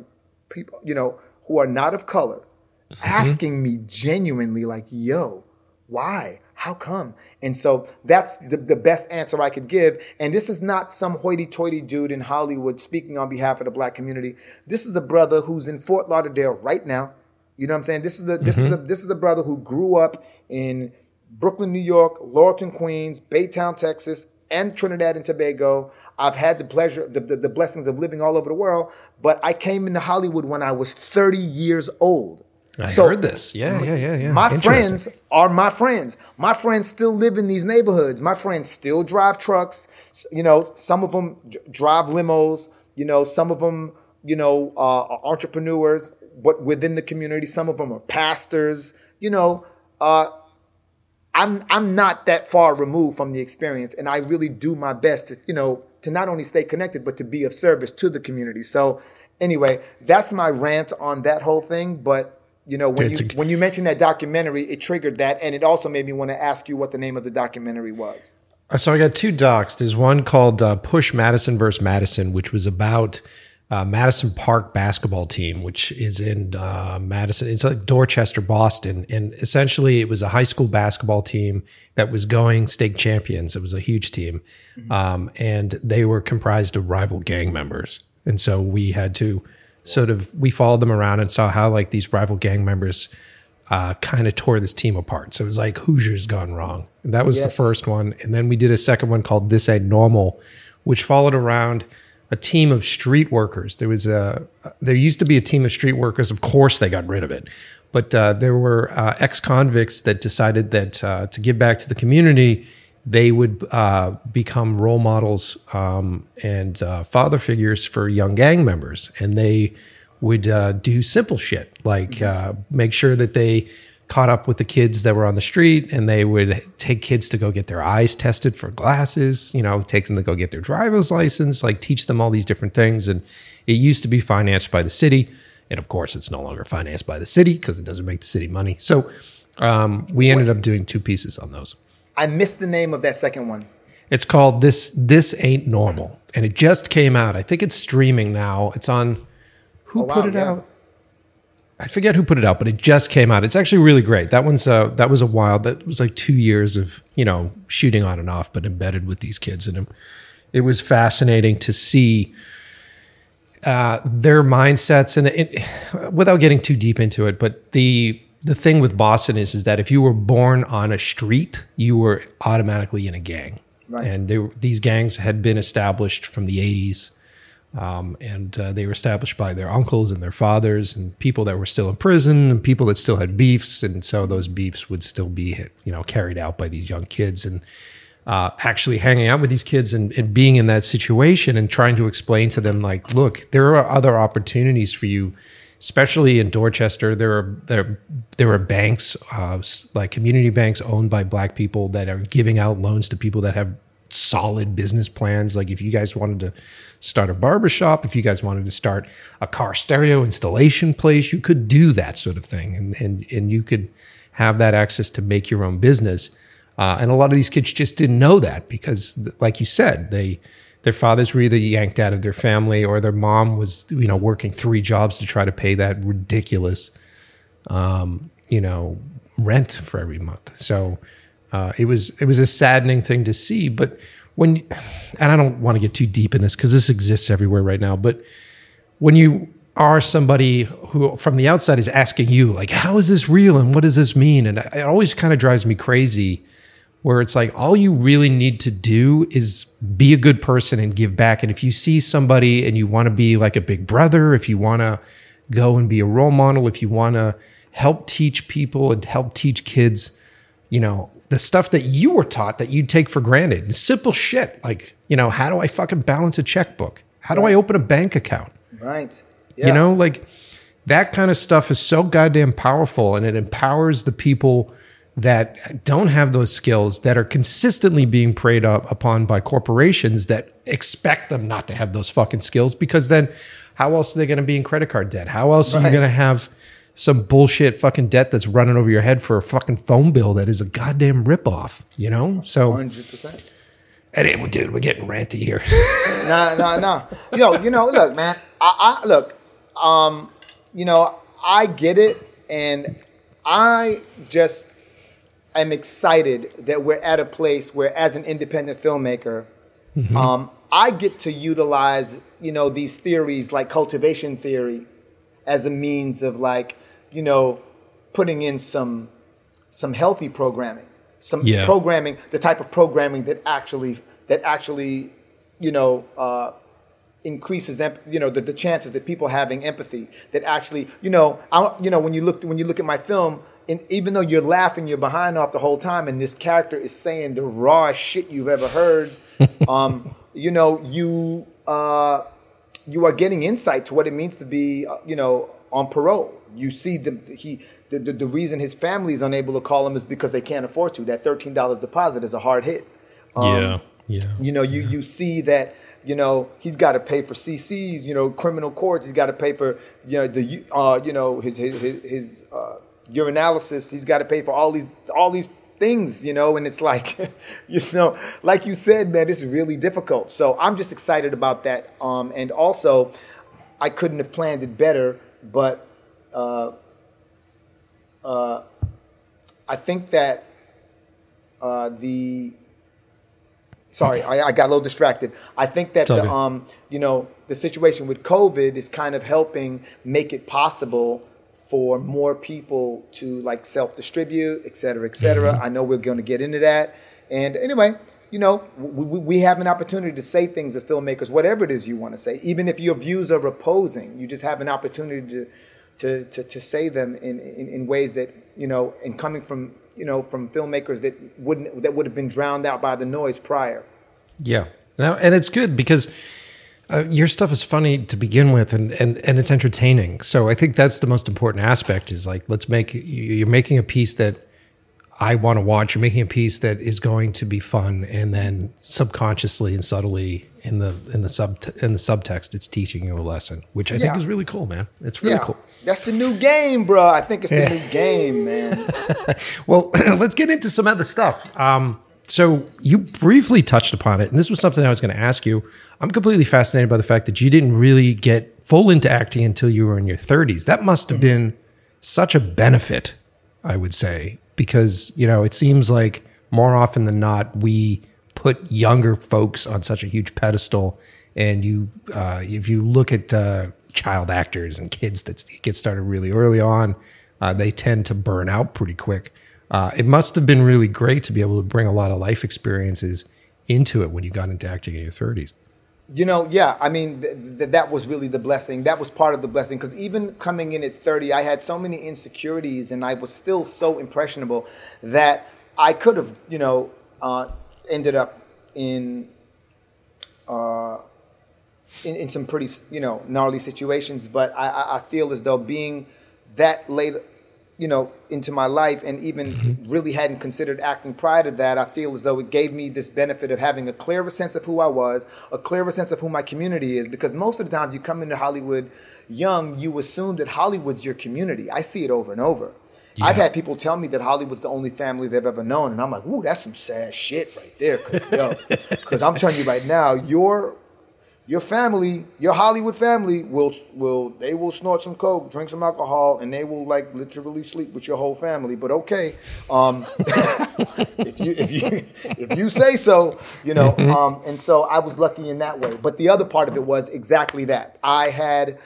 Speaker 7: people, you know, who are not of color,
Speaker 6: Mm-hmm.
Speaker 7: asking me genuinely, like, "Yo, why? How come?" And so that's the, the best answer I could give. And this is not some hoity-toity dude in Hollywood speaking on behalf of the black community. This is a brother who's in Fort Lauderdale right now. You know what I'm saying? This is the this is the this is a brother who grew up in Brooklyn, New York, Laurelton, Queens, Baytown, Texas, and Trinidad and Tobago. I've had the pleasure, the, the, the blessings of living all over the world, but I came into Hollywood when I was 30 years old.
Speaker 6: I
Speaker 7: So-
Speaker 6: heard this. Yeah, yeah, yeah, yeah.
Speaker 7: My friends are my friends. My friends still live in these neighborhoods. My friends still drive trucks. You know, some of them drive limos. You know, some of them, you know, uh, are entrepreneurs, but within the community. Some of them are pastors. You know, uh, I'm I'm not that far removed from the experience, and I really do my best to you know to not only stay connected but to be of service to the community. So anyway, that's my rant on that whole thing. But you know when
Speaker 6: It's
Speaker 7: you
Speaker 6: a-
Speaker 7: when you mentioned that documentary, it triggered that, and it also made me want to ask you what the name of the documentary was.
Speaker 6: Uh, So I got two docs. There's one called uh, Push Madison versus Madison, which was about uh, Madison Park basketball team, which is in uh, Madison. It's like Dorchester, Boston, and essentially it was a high school basketball team that was going state champions. It was a huge team, um, and they were comprised of rival gang members. And so we had to sort of we followed them around and saw how like these rival gang members uh, kind of tore this team apart. So it was like Hoosiers gone wrong. And that was the first one. And then we did a second one called This Ain't Normal, which followed around a team of street workers. There was a there used to be a team of street workers. Of course, they got rid of it, but uh, there were uh, ex convicts that decided that uh, to give back to the community, they would uh, become role models um, and uh, father figures for young gang members, and they would uh, do simple shit like make sure that they caught up with the kids that were on the street and they would take kids to go get their eyes tested for glasses you know take them to go get their driver's license like teach them all these different things. And it used to be financed by the city. And of course it's no longer financed by the city because it doesn't make the city money. So um, we ended up doing two pieces on those.
Speaker 7: I missed the name of that second one.
Speaker 6: it's called this this ain't normal. And it just came out. I think it's streaming now. It's on who
Speaker 7: Oh, wow,
Speaker 6: put it
Speaker 7: yeah.
Speaker 6: out i forget who put it out but it just came out. It's actually really great. That one's uh that was a wild that was like two years of you know shooting on and off but embedded with these kids in it, it was fascinating to see uh, their mindsets and it, without getting too deep into it but the the thing with boston is is that if you were born on a street you were automatically in a gang.
Speaker 7: Right.
Speaker 6: and they, these gangs had been established from the 80s um, and uh, they were established by their uncles and their fathers and people that were still in prison and people that still had beefs. And so those beefs would still be you know carried out by these young kids and uh, actually hanging out with these kids and, and being in that situation and trying to explain to them like look there are other opportunities for you especially in dorchester. There are there there are banks uh, like community banks owned by black people that are giving out loans to people that have solid business plans. Like if you guys wanted to start a barbershop, if you guys wanted to start a car stereo installation place you could do that sort of thing. And and, and you could have that access to make your own business. Uh, and a lot of these kids just didn't know that because, like you said, they their fathers were either yanked out of their family or their mom was, you know, working three jobs to try to pay that ridiculous, um, you know, rent for every month. So uh, it was it was a saddening thing to see. But when, and I don't want to get too deep in this because this exists everywhere right now. But when you are somebody who from the outside is asking you like how is this real and what does this mean and it always kind of drives me crazy where it's like all you really need to do is be a good person and give back and if you see somebody and you want to be like a big brother if you want to go and be a role model if you want to help teach people and help teach kids you know the stuff that you were taught that you take for granted. Simple shit. Like you know how do i fucking balance a checkbook? How do i open a bank account?
Speaker 7: Right.
Speaker 6: you know, like that kind of stuff is so goddamn powerful and it empowers the people that don't have those skills that are consistently being preyed up upon by corporations that expect them not to have those fucking skills because then how else are they going to be in credit card debt? How else are you going to have some bullshit fucking debt that's running over your head for a fucking phone bill that is a goddamn ripoff, you know? So,
Speaker 7: Hundred percent.
Speaker 6: and it, dude, we're getting ranty here.
Speaker 7: no, no, no. Yo, you know, look, man. I, I look. Um, you know, I get it, and I just am excited that we're at a place where, as an independent filmmaker, um, I get to utilize, you know, these theories like cultivation theory as a means of like, you know, putting in some some healthy programming, some
Speaker 6: Yeah.
Speaker 7: programming, the type of programming that actually that actually, you know, uh, increases you know the, the chances that people having empathy that actually you know I, you know when you look when you look at my film and even though you're laughing you're behind off the whole time and this character is saying the rawest shit you've ever heard um, you know you uh, you are getting insight to what it means to be uh, you know on parole you see the he the, the, the reason his family is unable to call him is because they can't afford to that $13 deposit is a hard hit
Speaker 6: yeah. Yeah.
Speaker 7: you know, you you see that you know he's got to pay for CCs, you know, criminal courts. He's got to pay for you know the uh, you know his his his, his uh, urinalysis. He's got to pay for all these all these things, you know. And it's like, you know, like you said, man, it's really difficult. So I'm just excited about that. Um, and also, I couldn't have planned it better, but uh, uh, I think that uh, the sorry, I, I got a little distracted. I think that the um, you know, the situation with COVID is kind of helping make it possible for more people to like self-distribute, et cetera, et cetera.
Speaker 6: Mm-hmm.
Speaker 7: I know we're going to get into that. And anyway, you know, we, we we have an opportunity to say things as filmmakers, whatever it is you want to say, even if your views are opposing, you just have an opportunity to to to, to say them in, in in ways that you know, and coming from you know from filmmakers that wouldn't that would have been drowned out by the noise prior.
Speaker 6: Yeah. Now, and it's good because uh, your stuff is funny to begin with, and, and and it's entertaining. So I think that's the most important aspect. Is like let's make you- you're making a piece that I want to watch. You're making a piece that is going to be fun, and then subconsciously and subtly in the in the sub in the subtext, it's teaching you a lesson, which I think is really cool, man. It's really cool.
Speaker 7: That's the new game, bro. I think it's the new game, man.
Speaker 6: Well, let's get into some other stuff. Um, so you briefly touched upon it, and this was something I was going to ask you. I'm completely fascinated by the fact that you didn't really get full into acting until you were in your 30s. That must have been such a benefit, I would say, because you know it seems like more often than not we put younger folks on such a huge pedestal, and you, uh, if you look at uh, child actors and kids that get started really early on, uh, they tend to burn out pretty quick. Uh, it must have been really great to be able to bring a lot of life experiences into it when you got into acting in your 30s.
Speaker 7: You know, yeah. I mean, th- th- that was really the blessing. That was part of the blessing because even coming in at 30, I had so many insecurities and I was still so impressionable that I could have, you know, uh, ended up in, uh, in in some pretty, you know, gnarly situations. But I, I, feel as though being that late, you know, into my life and even mm-hmm. really hadn't considered acting prior to that, I feel as though it gave me this benefit of having a clearer sense of who I was, a clearer sense of who my community is. Because most of the times you come into Hollywood young, you assume that Hollywood's your community. I see it over and over. I've had people tell me that Hollywood's the only family they've ever known, and I'm like, ooh, that's some sad shit right there. Because I'm telling you right now, your your family, your Hollywood family will will they will snort some coke, drink some alcohol, and they will like literally sleep with your whole family. But okay, um, if you if you if you say so, you know. Um, and so I was lucky in that way. But the other part of it was exactly that. I had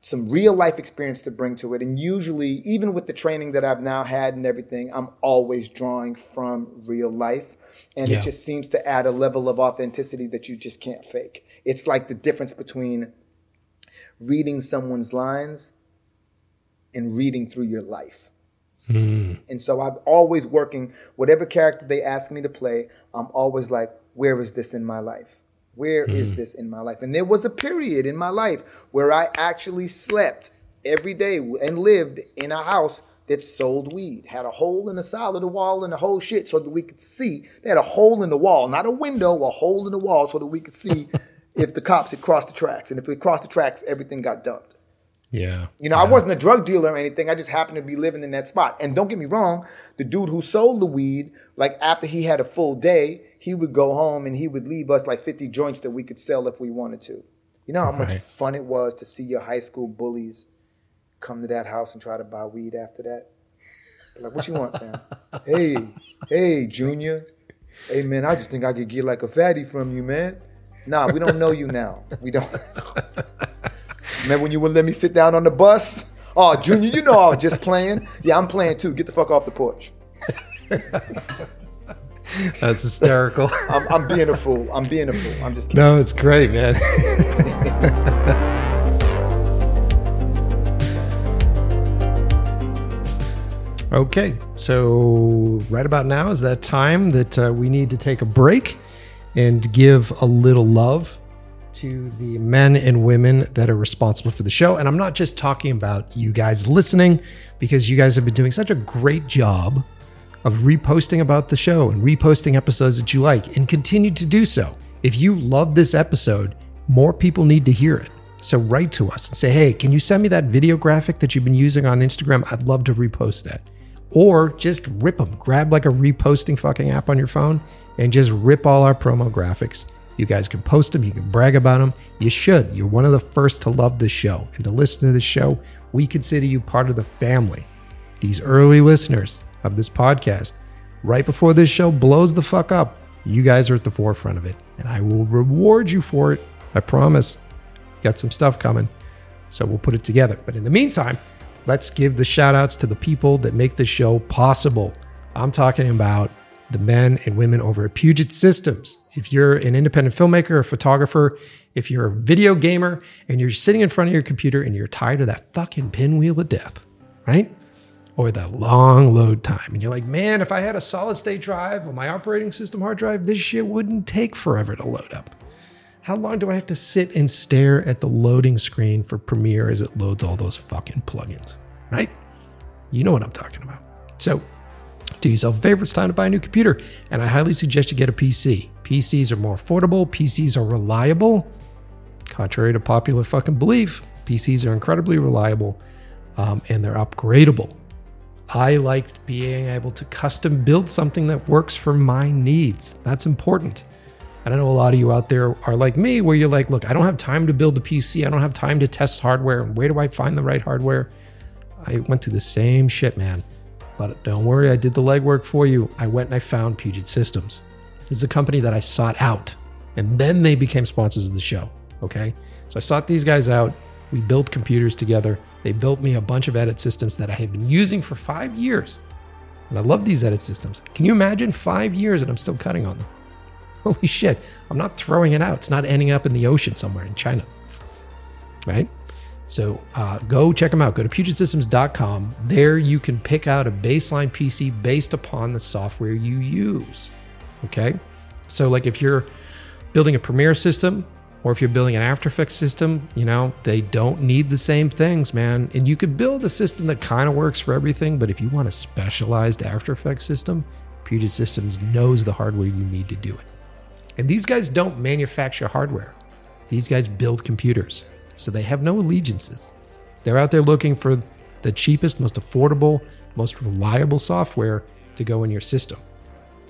Speaker 7: some real life experience to bring to it, and usually, even with the training that I've now had and everything, I'm always drawing from real life, and
Speaker 6: Yeah.
Speaker 7: it just seems to add a level of authenticity that you just can't fake. It's like the difference between reading someone's lines and reading through your life. Hmm. And so I'm always working, whatever character they ask me to play, I'm always like, where is this in my life? Where hmm. is this in my life? And there was a period in my life where I actually slept every day and lived in a house that sold weed, had a hole in the side of the wall and the whole shit so that we could see. They had a hole in the wall, not a window, a hole in the wall so that we could see if the cops had crossed the tracks. And if we crossed the tracks, everything got dumped.
Speaker 6: Yeah.
Speaker 7: You know, I wasn't a drug dealer or anything. I just happened to be living in that spot. And don't get me wrong, the dude who sold the weed, like after he had a full day, he would go home and he would leave us like 50 joints that we could sell if we wanted to. You know how much
Speaker 6: Right.
Speaker 7: fun it was to see your high school bullies come to that house and try to buy weed after that? Like, what you want, fam? hey, hey, Junior. Hey, man, I just think I could get like a fatty from you, man. Nah, we don't know you now. We don't. Remember when you wouldn't let me sit down on the bus? Oh, Junior, you know I was just playing. Yeah, I'm playing too. Get the fuck off the porch.
Speaker 6: That's hysterical.
Speaker 7: I'm, I'm being a fool. I'm being a fool. I'm just kidding.
Speaker 6: no, it's great, man. okay, so right about now is that time that uh, we need to take a break and give a little love to the men and women that are responsible for the show. And I'm not just talking about you guys listening, because you guys have been doing such a great job of reposting about the show and reposting episodes that you like and continue to do so. If you love this episode, more people need to hear it. So write to us and say, hey, can you send me that video graphic that you've been using on Instagram? I'd love to repost that. Or just rip them. Grab like a reposting fucking app on your phone and just rip all our promo graphics. You guys can post them, you can brag about them. You should. You're one of the first to love this show and to listen to this show. We consider you part of the family. These early listeners of this podcast, right before this show blows the fuck up, you guys are at the forefront of it. And I will reward you for it. I promise. Got some stuff coming. So we'll put it together. But in the meantime, let's give the shout outs to the people that make this show possible. I'm talking about the men and women over at Puget Systems. If you're an independent filmmaker or photographer, if you're a video gamer and you're sitting in front of your computer and you're tired of that fucking pinwheel of death, right? Or that long load time, and you're like, man, if I had a solid state drive on my operating system hard drive, this shit wouldn't take forever to load up. How long do I have to sit and stare at the loading screen for Premiere as it loads all those fucking plugins? Right? You know what I'm talking about. So, do yourself a favor, it's time to buy a new computer. And I highly suggest you get a PC. PCs are more affordable, PCs are reliable. Contrary to popular fucking belief, PCs are incredibly reliable um, and they're upgradable. I liked being able to custom build something that works for my needs. That's important. And I know a lot of you out there are like me, where you're like, look, I don't have time to build a PC. I don't have time to test hardware. Where do I find the right hardware? I went through the same shit, man. But don't worry, I did the legwork for you. I went and I found Puget Systems. Is a company that I sought out, and then they became sponsors of the show. Okay. So I sought these guys out. We built computers together. They built me a bunch of edit systems that I have been using for five years. And I love these edit systems. Can you imagine five years and I'm still cutting on them? Holy shit. I'm not throwing it out. It's not ending up in the ocean somewhere in China. Right? So uh, go check them out. Go to PugetSystems.com. There you can pick out a baseline PC based upon the software you use. Okay. So, like if you're building a Premiere system or if you're building an After Effects system, you know, they don't need the same things, man. And you could build a system that kind of works for everything. But if you want a specialized After Effects system, Puget Systems knows the hardware you need to do it. And these guys don't manufacture hardware, these guys build computers. So they have no allegiances. They're out there looking for the cheapest, most affordable, most reliable software to go in your system.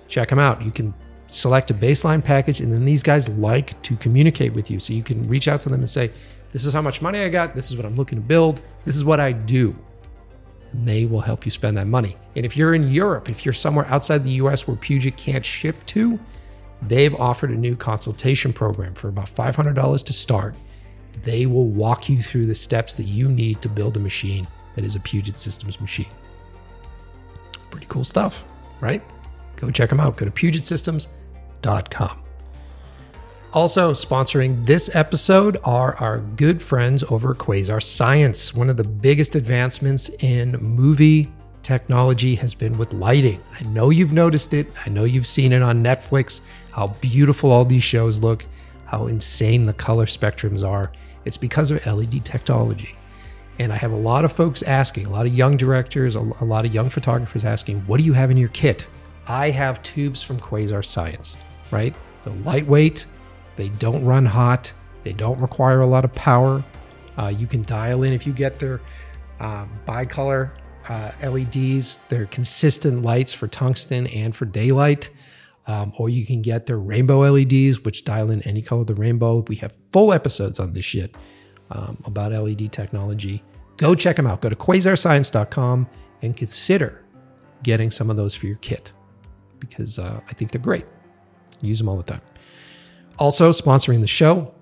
Speaker 6: Check them out. You can select a baseline package, and then these guys like to communicate with you. So you can reach out to them and say, This is how much money I got. This is what I'm looking to build. This is what I do. And they will help you spend that money. And if you're in Europe, if you're somewhere outside the US where Puget can't ship to, they've offered a new consultation program for about $500 to start. They will walk you through the steps that you need to build a machine that is a Puget Systems machine. Pretty cool stuff, right? Go check them out. Go to PugetSystems.com. Also, sponsoring this episode are our good friends over at Quasar Science. One of the biggest advancements in movie technology has been with lighting. I know you've noticed it, I know you've seen it on Netflix, how beautiful all these shows look, how insane the color spectrums are. It's because of LED technology. And I have a lot of folks asking, a lot of young directors, a lot of young photographers asking, what do you have in your kit? I have tubes from Quasar Science, right? They're lightweight, they don't run hot, they don't require a lot of power. Uh, you can dial in if you get their uh, bicolor uh, LEDs, they're consistent lights for tungsten and for daylight. Um, or you can get their rainbow LEDs, which dial in any color of the rainbow. We have full episodes on this shit um, about LED technology. Go check them out. Go to quasarscience.com and consider getting some of those for your kit because uh, I think they're great. Use them all the time. Also, sponsoring the show.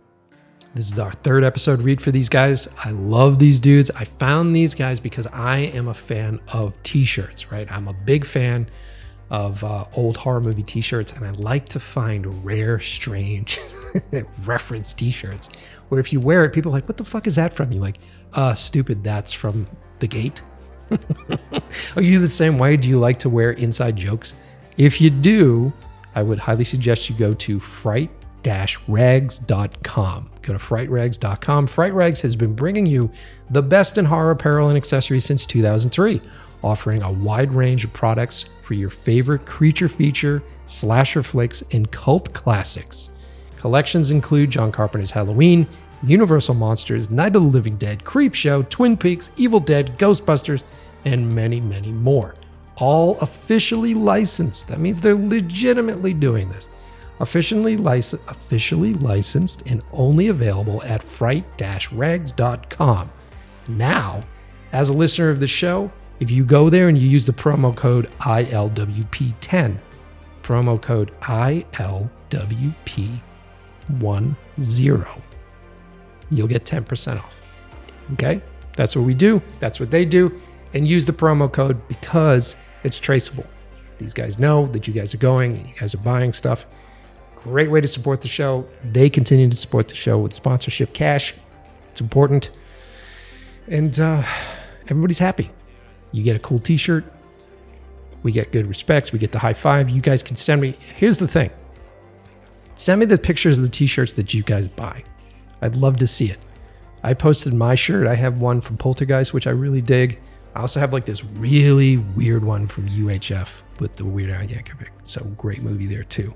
Speaker 6: This is our third episode read for these guys. I love these dudes. I found these guys because I am a fan of t shirts, right? I'm a big fan of uh, old horror movie T-shirts, and I like to find rare, strange reference T-shirts where if you wear it, people are like, "What the fuck is that from?" You like, "Uh, stupid. That's from The Gate." are you the same way? Do you like to wear inside jokes? If you do, I would highly suggest you go to fright-rags.com. Go to frightrags.com. Fright Rags has been bringing you the best in horror apparel and accessories since 2003, offering a wide range of products for your favorite creature feature, slasher flicks, and cult classics. Collections include John Carpenter's Halloween, Universal Monsters, Night of the Living Dead, Creepshow, Twin Peaks, Evil Dead, Ghostbusters, and many, many more. All officially licensed. That means they're legitimately doing this. Officially, lic- officially licensed and only available at fright-rags.com. Now, as a listener of the show, if you go there and you use the promo code ILWP10, promo code ILWP10, you'll get 10% off. Okay? That's what we do. That's what they do. And use the promo code because it's traceable. These guys know that you guys are going you guys are buying stuff. Great way to support the show. They continue to support the show with sponsorship cash. It's important. And uh, everybody's happy. You get a cool t shirt. We get good respects. We get the high five. You guys can send me. Here's the thing send me the pictures of the t shirts that you guys buy. I'd love to see it. I posted my shirt. I have one from Poltergeist, which I really dig. I also have like this really weird one from UHF with the Weird Al Yankovic. So great movie there too.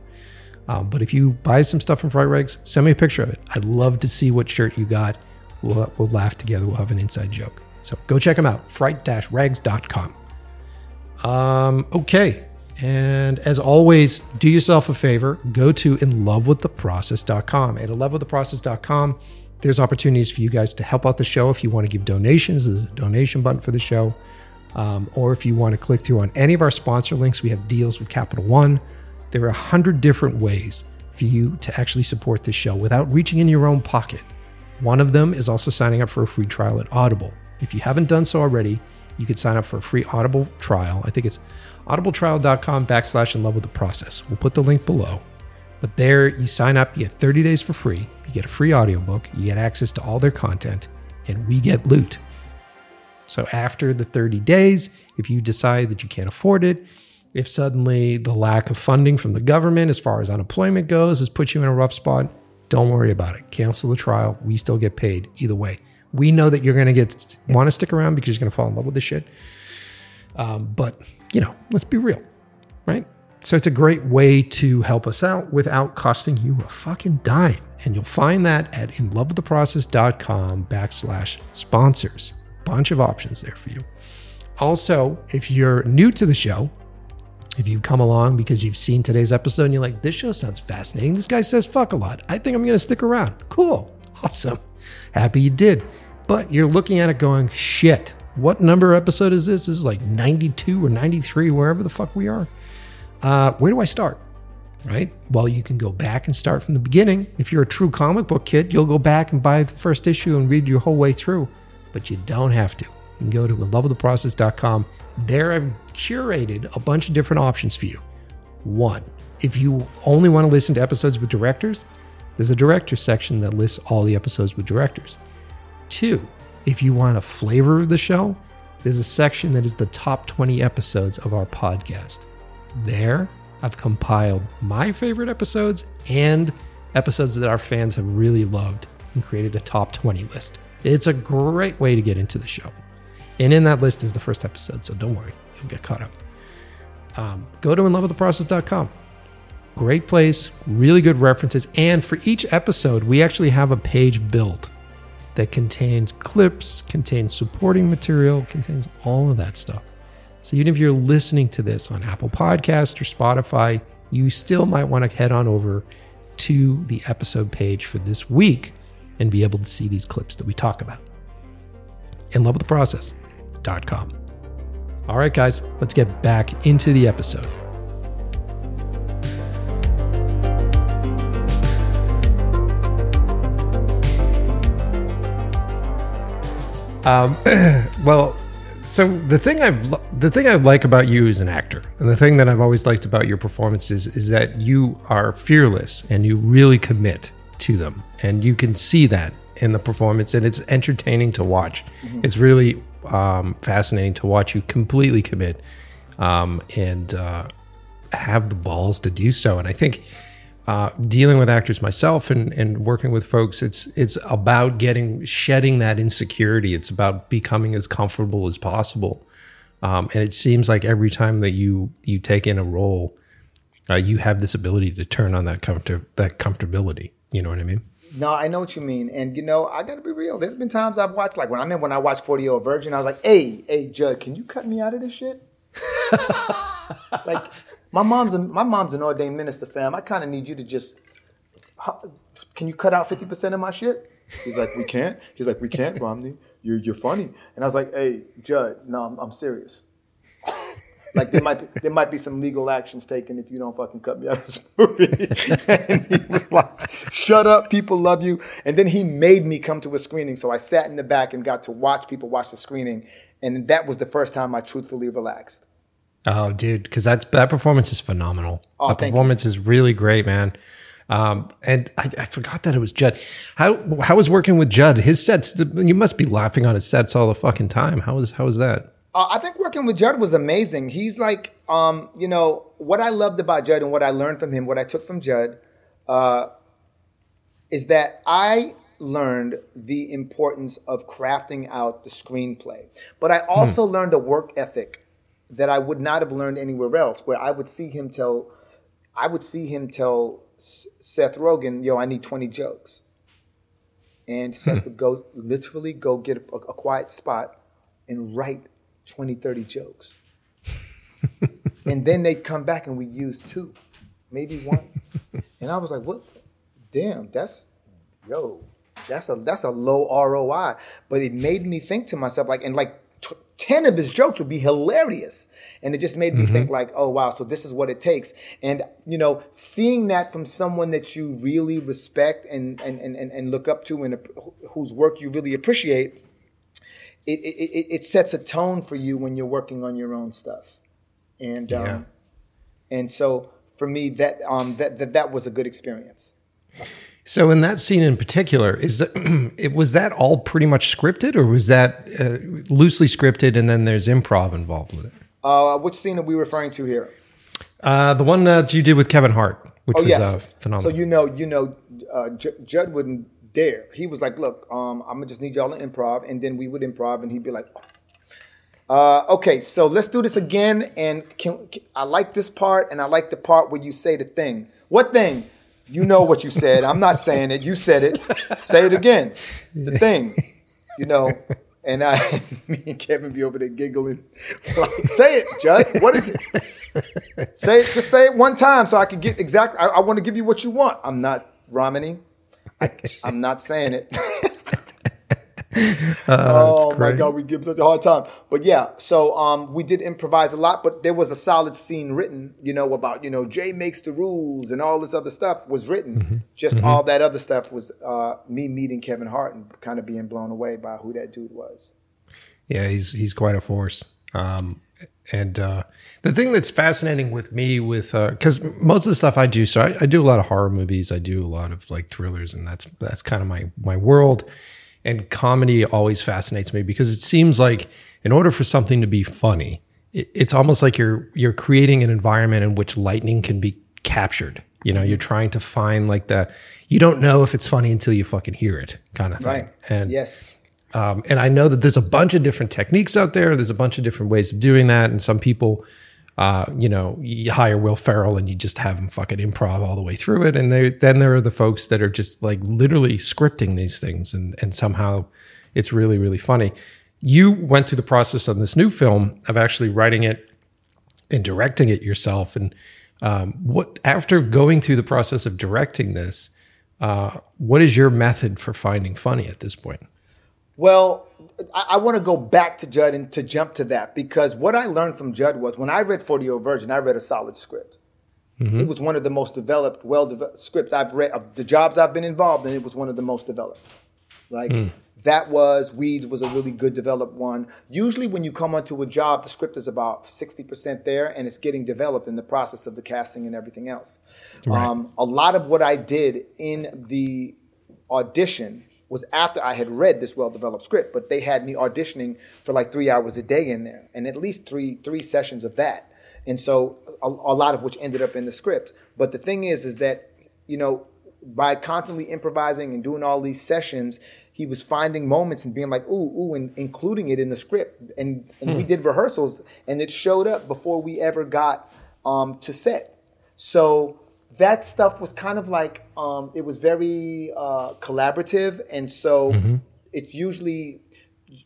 Speaker 6: Um, but if you buy some stuff from Fright Rags, send me a picture of it. I'd love to see what shirt you got. We'll, we'll laugh together. We'll have an inside joke. So go check them out. Fright-rags.com. Um, okay. And as always, do yourself a favor. Go to inlovewiththeprocess.com. At inlovewiththeprocess.com, there's opportunities for you guys to help out the show. If you want to give donations, there's a donation button for the show. Um, or if you want to click through on any of our sponsor links, we have deals with Capital One. There are a hundred different ways for you to actually support this show without reaching in your own pocket. One of them is also signing up for a free trial at Audible. If you haven't done so already, you could sign up for a free Audible trial. I think it's audibletrial.com backslash in love with the process. We'll put the link below. But there you sign up, you get 30 days for free, you get a free audiobook, you get access to all their content, and we get loot. So after the 30 days, if you decide that you can't afford it, if suddenly the lack of funding from the government as far as unemployment goes has put you in a rough spot, don't worry about it. Cancel the trial. We still get paid either way. We know that you're going to get want to stick around because you're going to fall in love with this shit. Um, but you know, let's be real, right? So it's a great way to help us out without costing you a fucking dime. And you'll find that at inlovewiththeprocess.com backslash sponsors. Bunch of options there for you. Also, if you're new to the show, if you've come along because you've seen today's episode and you're like, this show sounds fascinating. This guy says fuck a lot. I think I'm going to stick around. Cool. Awesome. Happy you did. But you're looking at it going, shit, what number episode is this? This is like 92 or 93, wherever the fuck we are. Uh, where do I start? Right? Well, you can go back and start from the beginning. If you're a true comic book kid, you'll go back and buy the first issue and read your whole way through. But you don't have to. You can go to inlovewiththeprocess.com. There I've curated a bunch of different options for you. One, if you only want to listen to episodes with directors, there's a director section that lists all the episodes with directors. Two, if you want a flavor the show, there's a section that is the top 20 episodes of our podcast. There, I've compiled my favorite episodes and episodes that our fans have really loved and created a top 20 list. It's a great way to get into the show. And in that list is the first episode, so don't worry, you'll get caught up. Um, go to inlovewiththeprocess.com. Great place, really good references. And for each episode, we actually have a page built that contains clips, contains supporting material, contains all of that stuff. So even if you're listening to this on Apple Podcast or Spotify, you still might want to head on over to the episode page for this week and be able to see these clips that we talk about. In love with the process.com. All right, guys, let's get back into the episode. Um, well, so the thing I've the thing I like about you as an actor, and the thing that I've always liked about your performances is that you are fearless and you really commit to them, and you can see that in the performance, and it's entertaining to watch. It's really um, fascinating to watch you completely commit um, and uh, have the balls to do so. And I think uh, dealing with actors myself and, and working with folks, it's it's about getting shedding that insecurity. It's about becoming as comfortable as possible. Um, and it seems like every time that you you take in a role, uh, you have this ability to turn on that comfort that comfortability. You know what I mean?
Speaker 7: No, I know what you mean, and you know I gotta be real. There's been times I've watched like when I mean when I watched Forty Year Old Virgin, I was like, "Hey, hey, Judd, can you cut me out of this shit?" like my mom's a, my mom's an ordained minister, fam. I kind of need you to just. Can you cut out fifty percent of my shit? He's like, we can't. He's like, we can't, Romany. You're you're funny. And I was like, hey, Judd, no, I'm, I'm serious. Like there might be, there might be some legal actions taken if you don't fucking cut me out of this movie. and he was like, "Shut up, people love you." And then he made me come to a screening, so I sat in the back and got to watch people watch the screening, and that was the first time I truthfully relaxed.
Speaker 6: Oh, dude, because that's that performance is phenomenal.
Speaker 7: Oh,
Speaker 6: that
Speaker 7: thank you.
Speaker 6: performance is really great, man. Um, and I, I forgot that it was Judd. How how was working with Judd? His sets, you must be laughing on his sets all the fucking time. How was how was that?
Speaker 7: Uh, I think working with Judd was amazing. He's like, um, you know, what I loved about Judd and what I learned from him, what I took from Judd, uh, is that I learned the importance of crafting out the screenplay. But I also learned a work ethic that I would not have learned anywhere else, where I would see him tell, I would see him tell S- Seth Rogen, "Yo, I need twenty jokes," and Seth hmm. would go literally go get a, a quiet spot and write 20, 30 jokes. and then they'd come back and we'd use two, maybe one. and I was like, what? Damn, that's, yo, that's a, that's a low ROI. But it made me think to myself, like, and like 10 of his jokes would be hilarious. And it just made me think like, oh, wow, so this is what it takes. And, you know, seeing that from someone that you really respect and, and, and, and look up to and whose work you really appreciate, it, it, it, it sets a tone for you when you're working on your own stuff. And um, and so for me that um that, that that was a good experience.
Speaker 6: So in that scene in particular, is that, it was that all pretty much scripted, or was that uh, loosely scripted and then there's improv involved with it?
Speaker 7: Uh, which scene are we referring to here?
Speaker 6: Uh, the one that you did with Kevin Hart, which
Speaker 7: Oh
Speaker 6: was
Speaker 7: yes.
Speaker 6: uh, phenomenal.
Speaker 7: So you know, you know, uh, J- Judd wouldn't dare. He was like, "Look, um, I'm gonna just need y'all to improv," and then we would improv, and he'd be like, uh, "Okay, so let's do this again." And can, can- I like this part, and I like the part where you say the thing. What thing? You know what you said. I'm not saying it. You said it. Say it again. The thing. You know. And I, me and Kevin be over there giggling. Like, say it, Judd. What is it? Say it. Just say it one time so I can get exactly. I, I want to give you what you want. I'm not Romany. I, I'm not saying it. oh my. God, we give such a hard time. But yeah, so um, we did improvise a lot, but there was a solid scene written, you know, about you know Jay makes the rules and all this other stuff was written.
Speaker 6: Mm-hmm.
Speaker 7: Just all that other stuff was uh, me meeting Kevin Hart and kind of being blown away by who that dude was.
Speaker 6: Yeah, he's he's quite a force. Um, and uh, the thing that's fascinating with me, with because most of the stuff I do, so I, I do a lot of horror movies, I do a lot of like thrillers, and that's that's kind of my my world. And comedy always fascinates me because it seems like in order for something to be funny, it, it's almost like you're you're creating an environment in which lightning can be captured. You know, you're trying to find like the you don't know if it's funny until you fucking hear it kind of thing.
Speaker 7: Right.
Speaker 6: And
Speaker 7: yes.
Speaker 6: um, and I know that there's a bunch of different techniques out there. There's a bunch of different ways of doing that. And some people, uh, you know, you hire Will Ferrell and you just have him fucking improv all the way through it. And they, then there are the folks that are just like literally scripting these things, and and somehow it's really really funny. You went through the process on this new film of actually writing it and directing it yourself. And um, what after going through the process of directing this, uh, what is your method for finding funny at this point?
Speaker 7: Well, I, I want to go back to Judd and to jump to that because what I learned from Judd was when I read 40 Year Old Virgin, I read a solid script. It was one of the most developed, well developed scripts I've read. Of the jobs I've been involved in, it was one of the most developed. Like that was Weeds was a really good developed one. Usually, when you come onto a job, the script is about sixty percent there, and it's getting developed in the process of the casting and everything else. Um, a lot of what I did in the audition was after I had read this well developed script, but they had me auditioning for like three hours a day in there, and at least three three sessions of that, and so a, a lot of which ended up in the script. But the thing is, is that you know by constantly improvising and doing all these sessions, he was finding moments and being like, ooh, ooh, and including it in the script. And, and we did rehearsals, and it showed up before we ever got um, to set. So that stuff was kind of like, um, it was very uh, collaborative. And so it's usually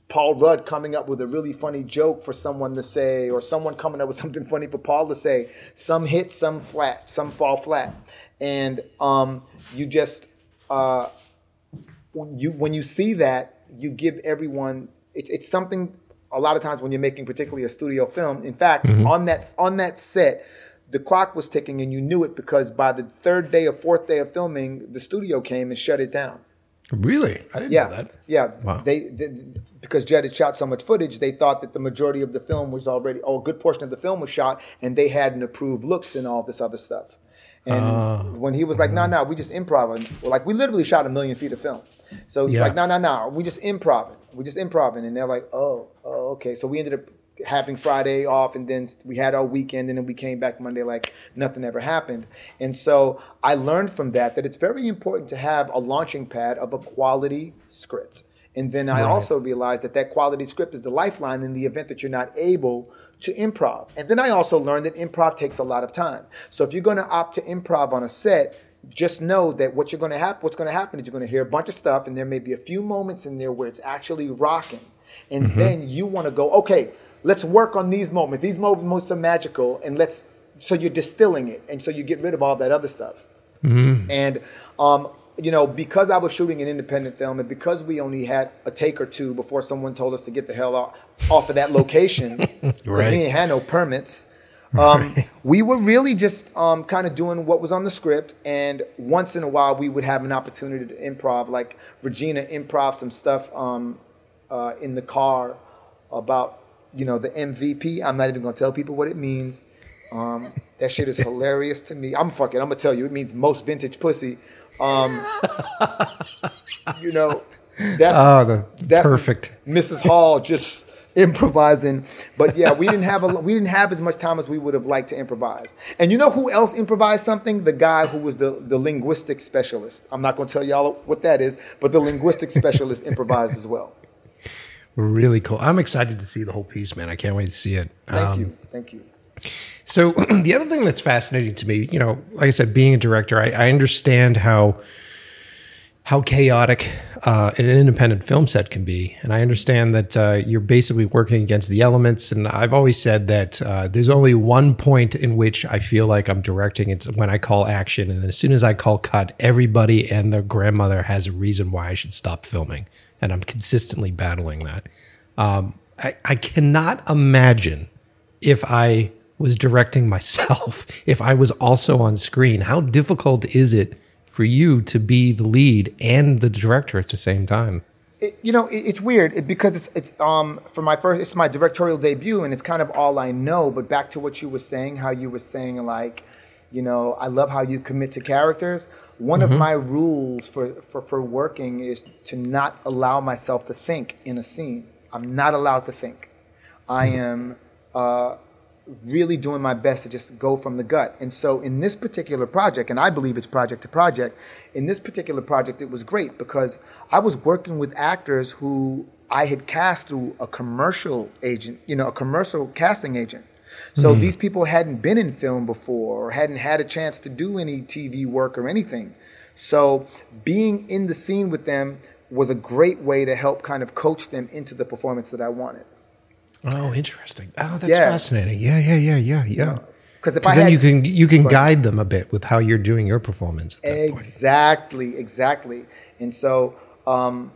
Speaker 7: Paul Rudd coming up with a really funny joke for someone to say, or someone coming up with something funny for Paul to say. Some hit, some flat, some fall flat, and um, you just uh, when you when you see that, you give everyone. It's it's something. A lot of times when you're making, particularly a studio film, in fact, on that on that set, the clock was ticking, and you knew it because by the third day or fourth day of filming, the studio came and shut it down.
Speaker 6: Really? I didn't
Speaker 7: Yeah,
Speaker 6: know that.
Speaker 7: yeah.
Speaker 6: Wow.
Speaker 7: They, they because Judd had shot so much footage, they thought that the majority of the film was already, or a good portion of the film was shot, and they hadn't approved looks and all this other stuff. And
Speaker 6: Ah.
Speaker 7: when he was like, "No, no, we just improv," like we literally shot a million feet of film. So he's
Speaker 6: Yeah.
Speaker 7: like, "No, no, no, we just improv. We just improv," and they're like, "Oh, oh, okay." So we ended up having Friday off, and then we had our weekend, and then we came back Monday like nothing ever happened. And so I learned from that that it's very important to have a launching pad of a quality script. And then I also realized that that quality script is the lifeline in the event that you're not able to improv. And then I also learned that improv takes a lot of time. So if you're going to opt to improv on a set, just know that what you're going to happen, what's going to happen is you're going to hear a bunch of stuff, and there may be a few moments in there where it's actually rocking, and mm-hmm. then you want to go, okay, let's work on these moments. These moments are magical, and let's. So you're distilling it, and so you get rid of all that other stuff. And um, you know, because I was shooting an independent film, and because we only had a take or two before someone told us to get the hell off, off of that location, because
Speaker 6: Right.
Speaker 7: we ain't had no permits. Um, we were really just um, kind of doing what was on the script, and once in a while we would have an opportunity to improv. Like Regina improv some stuff um, uh, in the car about you know the MVP. I'm not even gonna tell people what it means. Um, that shit is hilarious to me. I'm fucking. I'm gonna tell you. It means most vintage pussy. Um, you know, that's
Speaker 6: Oh, the
Speaker 7: that's
Speaker 6: perfect.
Speaker 7: Mrs. Hall just improvising. But yeah, we didn't have a we didn't have as much time as we would have liked to improvise. And you know who else improvised something? The guy who was the the linguistic specialist. I'm not going to tell y'all what that is, but the linguistic specialist improvised as well.
Speaker 6: Really cool. I'm excited to see the whole piece, man. I can't wait to see it.
Speaker 7: Thank
Speaker 6: Um,
Speaker 7: you, thank you.
Speaker 6: So the other thing that's fascinating to me, you know, like I said, being a director, I, I understand how how chaotic uh, an independent film set can be, and I understand that uh, you're basically working against the elements. And I've always said that uh, there's only one point in which I feel like I'm directing. It's when I call action, and as soon as I call cut, everybody and their grandmother has a reason why I should stop filming, and I'm consistently battling that. Um, I, I cannot imagine if I was directing myself, if I was also on screen, how difficult is it for you to be the lead and the director at the same time?
Speaker 7: It, you know, it, it's weird because it's it's um for my first it's my directorial debut and it's kind of all I know. But back to what you were saying, how you were saying like, you know, I love how you commit to characters. One of my rules for, for for working is to not allow myself to think in a scene. I'm not allowed to think. I am uh, really doing my best to just go from the gut. And so in this particular project, and I believe it's project to project, in this particular project, it was great because I was working with actors who I had cast through a commercial agent, you know, a commercial casting agent. So these people hadn't been in film before or hadn't had a chance to do any TV work or anything. So being in the scene with them was a great way to help kind of coach them into the performance that I wanted.
Speaker 6: Oh, interesting. Oh, that's
Speaker 7: Yeah.
Speaker 6: fascinating. Yeah, yeah, yeah, yeah, yeah.
Speaker 7: Because if I
Speaker 6: then
Speaker 7: had,
Speaker 6: you can you can guide them a bit with how you're doing your performance. At that point.
Speaker 7: Exactly, exactly. And so, um,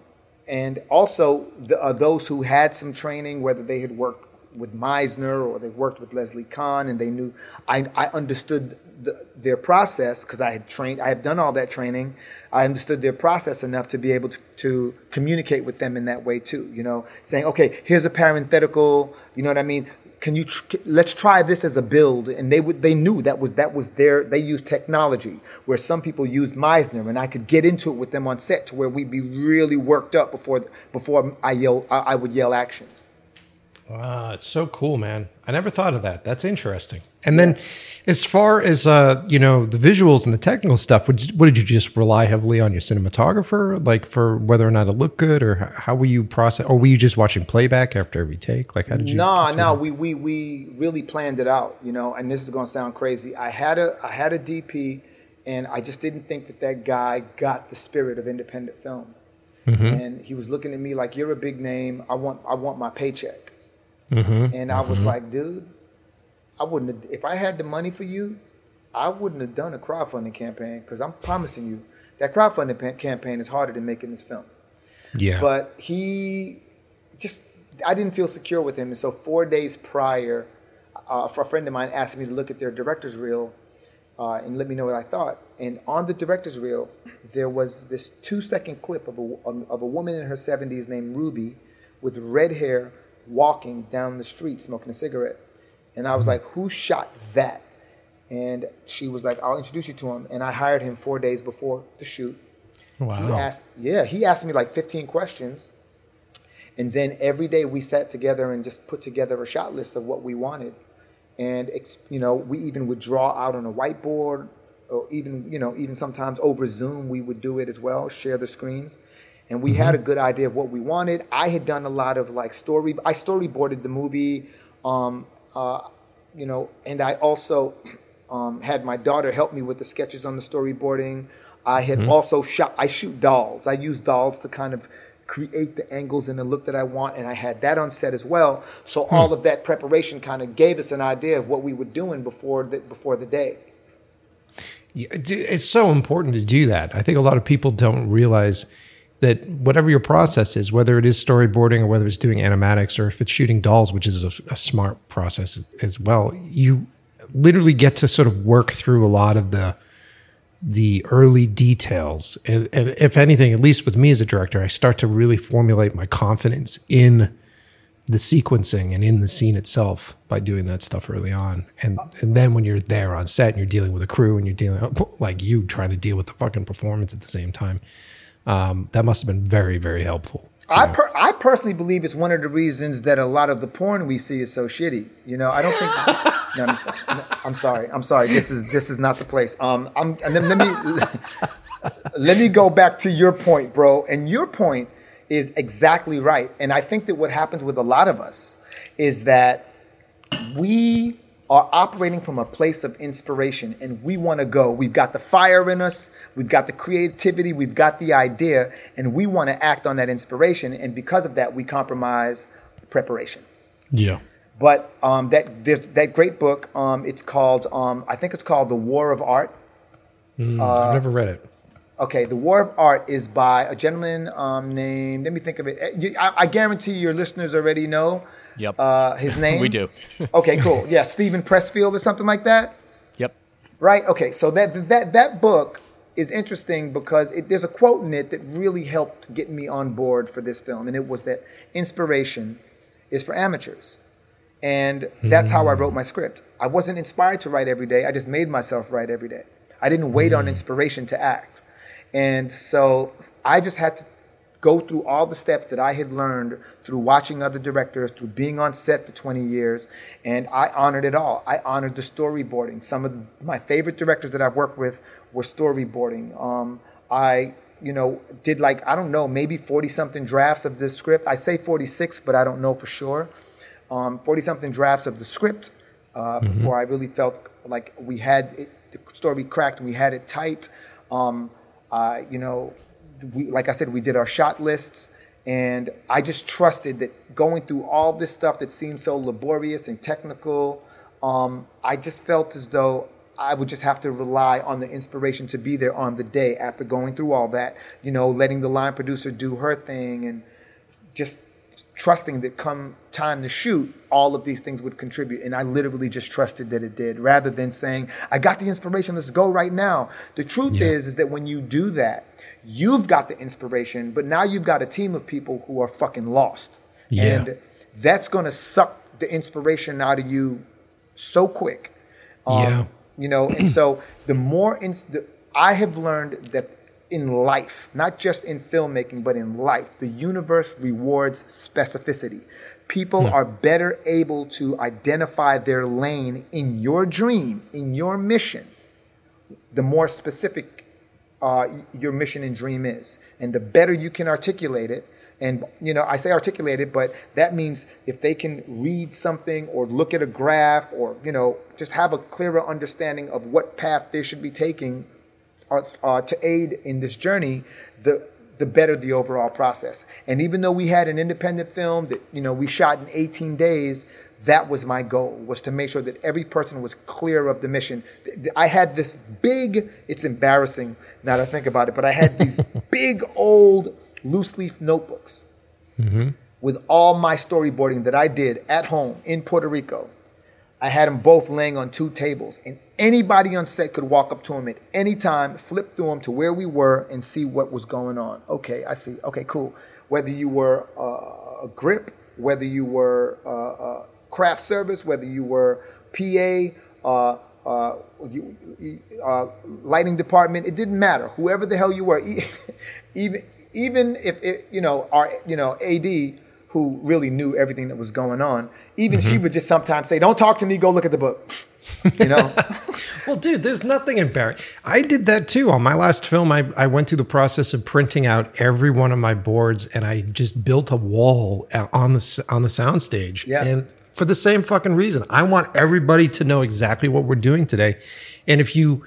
Speaker 7: and also the, uh, those who had some training, whether they had worked with Meisner or they worked with Leslie Kahn and they knew I, I understood the, their process because I had trained I had done all that training. I understood their process enough to be able to, to communicate with them in that way too you know saying okay here's a parenthetical you know what I mean? Can you tr- let's try this as a build and they would they knew that was that was their they used technology where some people used Meisner and I could get into it with them on set to where we'd be really worked up before before I yell I, I would yell action
Speaker 6: Wow, it's so cool, man. I never thought of that. That's interesting. And then, as far as uh, you know, the visuals and the technical stuff, would you, what did you just rely heavily on your cinematographer, like for whether or not it looked good, or how were you process, or were you just watching playback after every take? Like, how did you?
Speaker 7: No, no, we, we we really planned it out, you know. And this is going to sound crazy. I had a I had a DP, and I just didn't think that that guy got the spirit of independent film. And he was looking at me like, "You're a big name. I want I want my paycheck." And I was like, "Dude, I wouldn't have, if I had the money for you, I wouldn't have done a crowdfunding campaign because I'm promising you that crowdfunding pa- campaign is harder than making this film."
Speaker 6: yeah,
Speaker 7: But he just, I didn't feel secure with him. And so four days prior, uh, a friend of mine asked me to look at their director's reel uh, and let me know what I thought. And on the director's reel, there was this two second clip of a, of a woman in her 70s named Ruby with red hair walking down the street smoking a cigarette. And I was like, who shot that? And she was like, I'll introduce you to him. And I hired him four days before the shoot. He
Speaker 6: wow,
Speaker 7: asked, yeah, he asked me like 15 questions. And then every day we sat together and just put together a shot list of what we wanted. And, you know, we even would draw out on a whiteboard or even, you know, even sometimes over Zoom, we would do it as well, share the screens. And we had a good idea of what we wanted. I had done a lot of like story, I storyboarded the movie, um, uh, you know, and I also um, had my daughter help me with the sketches on the storyboarding. I had also shot, I shoot dolls. I use dolls to kind of create the angles and the look that I want, and I had that on set as well. So all of that preparation kind of gave us an idea of what we were doing before the, before the day.
Speaker 6: Yeah, it's so important to do that. I think a lot of people don't realize that whatever your process is, whether it is storyboarding or whether it's doing animatics or if it's shooting dolls, which is a, a smart process as, as well, you literally get to sort of work through a lot of the the early details. And, and if anything, at least with me as a director, I start to really formulate my confidence in the sequencing and in the scene itself by doing that stuff early on. And and then when you're there on set and you're dealing with a crew and you're dealing like you trying to deal with the fucking performance at the same time, um, that must have been very very helpful.
Speaker 7: I per- I personally believe it's one of the reasons that a lot of the porn we see is so shitty. You know, I don't think. no, I'm, no, I'm sorry. I'm sorry. This is this is not the place. Um, I'm and then let me let me go back to your point, bro. And your point is exactly right. And I think that what happens with a lot of us is that we are operating from a place of inspiration and we want to go. We've got the fire in us, we've got the creativity, we've got the idea, and we want to act on that inspiration. And because of that, we compromise preparation.
Speaker 6: Yeah.
Speaker 7: But um, that there's that great book. Um, it's called um, I think it's called The War of Art.
Speaker 6: I've never read it.
Speaker 7: Okay, The War of Art is by a gentleman um, named. Let me think of it. Eh, I, I guarantee your listeners already know.
Speaker 8: Yep.
Speaker 7: Uh, his name.
Speaker 8: We do.
Speaker 7: okay, cool. Yeah, Steven Pressfield or something like that.
Speaker 8: Yep.
Speaker 7: Right. Okay. So that that that book is interesting because it, there's a quote in it that really helped get me on board for this film, and it was that inspiration is for amateurs, and that's how I wrote my script. I wasn't inspired to write every day. I just made myself write every day. I didn't wait on inspiration to act, and so I just had to go through all the steps that I had learned through watching other directors, through being on set for 20 years, and I honored it all. I honored the storyboarding. Some of my favorite directors that I've worked with were storyboarding. Um, I, you know, did like, I don't know, maybe 40 something drafts of this script. I say 46, but I don't know for sure. 40 something drafts of the script uh, before I really felt like we had it, the story cracked and we had it tight. Um, uh, you know, we, like I said, we did our shot lists, and I just trusted that going through all this stuff that seemed so laborious and technical, um, I just felt as though I would just have to rely on the inspiration to be there on the day after going through all that. You know, letting the line producer do her thing and just trusting that come time to shoot, all of these things would contribute. And I literally just trusted that it did rather than saying, I got the inspiration, let's go right now. The truth
Speaker 6: Yeah.
Speaker 7: is, is that when you do that, you've got the inspiration, but now you've got a team of people who are fucking lost.
Speaker 6: Yeah.
Speaker 7: And that's going to suck the inspiration out of you so quick. Um,
Speaker 6: Yeah.
Speaker 7: You know, and so the more ins- the, I have learned that in life, not just in filmmaking, but in life, the universe rewards specificity. People are better able to identify their lane in your dream, in your mission, the more specific uh, your mission and dream is, and the better you can articulate it. And you know, I say articulate it, but that means if they can read something or look at a graph or you know just have a clearer understanding of what path they should be taking uh, uh, to aid in this journey, the the better the overall process. And even though we had an independent film that you know we shot in 18 days, that was my goal was to make sure that every person was clear of the mission. I had this big. It's embarrassing now to think about it, but I had these big old loose leaf notebooks with all my storyboarding that I did at home in Puerto Rico. I had them both laying on two tables, and anybody on set could walk up to them at any time, flip through them to where we were, and see what was going on. Okay, I see. Okay, cool. Whether you were uh, a grip, whether you were uh, uh, craft service, whether you were PA, uh, uh, you, uh, lighting department, it didn't matter. Whoever the hell you were, even even if it, you know our you know AD who really knew everything that was going on, even she mm-hmm. would just sometimes say, "Don't talk to me. Go look at the book." You know.
Speaker 6: Well, dude, there's nothing embarrassing. I did that too. On my last film, I, I went through the process of printing out every one of my boards and I just built a wall on the on the soundstage.
Speaker 7: Yeah.
Speaker 6: And for the same fucking reason, I want everybody to know exactly what we're doing today. And if you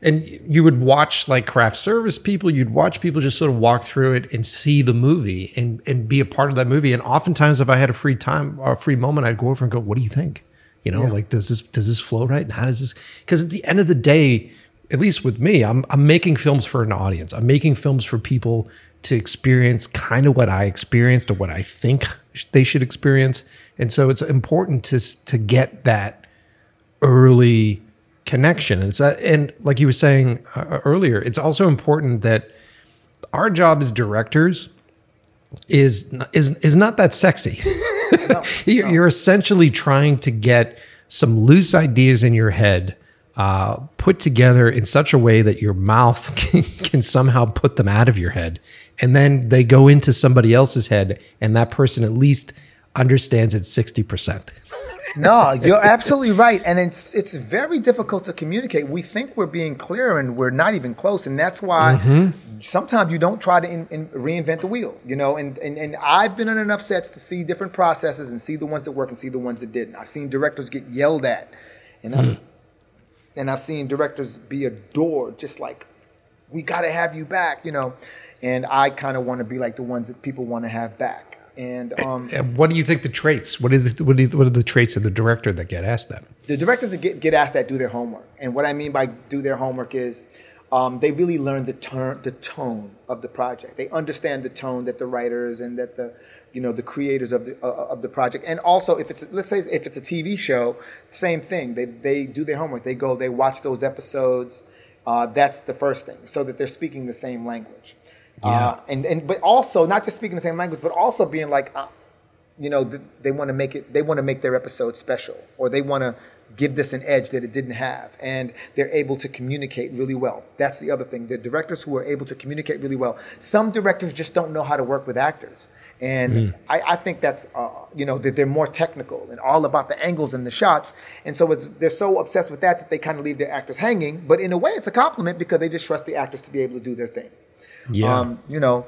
Speaker 6: and you would watch like craft service people, you'd watch people just sort of walk through it and see the movie and and be a part of that movie. And oftentimes, if I had a free time or a free moment, I'd go over and go, "What do you think?" You know, like does this does this flow right? And how does this? Because at the end of the day, at least with me, I'm I'm making films for an audience. I'm making films for people to experience kind of what I experienced or what I think they should experience. And so it's important to to get that early connection. And it's that, and like you were saying uh, earlier, it's also important that our job as directors is is is not that sexy. you're, you're essentially trying to get some loose ideas in your head uh, put together in such a way that your mouth can, can somehow put them out of your head, and then they go into somebody else's head, and that person at least understands it sixty percent.
Speaker 7: No, you're absolutely right, and it's it's very difficult to communicate. We think we're being clear, and we're not even close, and that's why mm-hmm. sometimes you don't try to in, in, reinvent the wheel. You know, and, and and I've been on enough sets to see different processes and see the ones that work and see the ones that didn't. I've seen directors get yelled at, and I've mm-hmm. s- and I've seen directors be adored, just like we got to have you back. You know, and I kind of want to be like the ones that people want to have back. And um,
Speaker 6: And what do you think the traits? What are the what are, the- what are the traits of the director that get asked that?
Speaker 7: the directors that get, get asked that do their homework. And what I mean by do their homework is um, they really learn the, turn, the tone of the project. They understand the tone that the writers and that the you know the creators of the uh, of the project and also if it's let's say if it's a TV show same thing they they do their homework they go they watch those episodes uh, that's the first thing so that they're speaking the same language uh, and and but also not just speaking the same language but also being like uh, you know th- they want to make it they want to make their episode special or they want to give this an edge that it didn't have and they're able to communicate really well. That's the other thing. The directors who are able to communicate really well some directors just don't know how to work with actors. And I, I think that's uh, you know that they're more technical and all about the angles and the shots. And so it's, they're so obsessed with that that they kind of leave their actors hanging. But in a way it's a compliment because they just trust the actors to be able to do their thing
Speaker 6: Yeah.
Speaker 7: um, you know.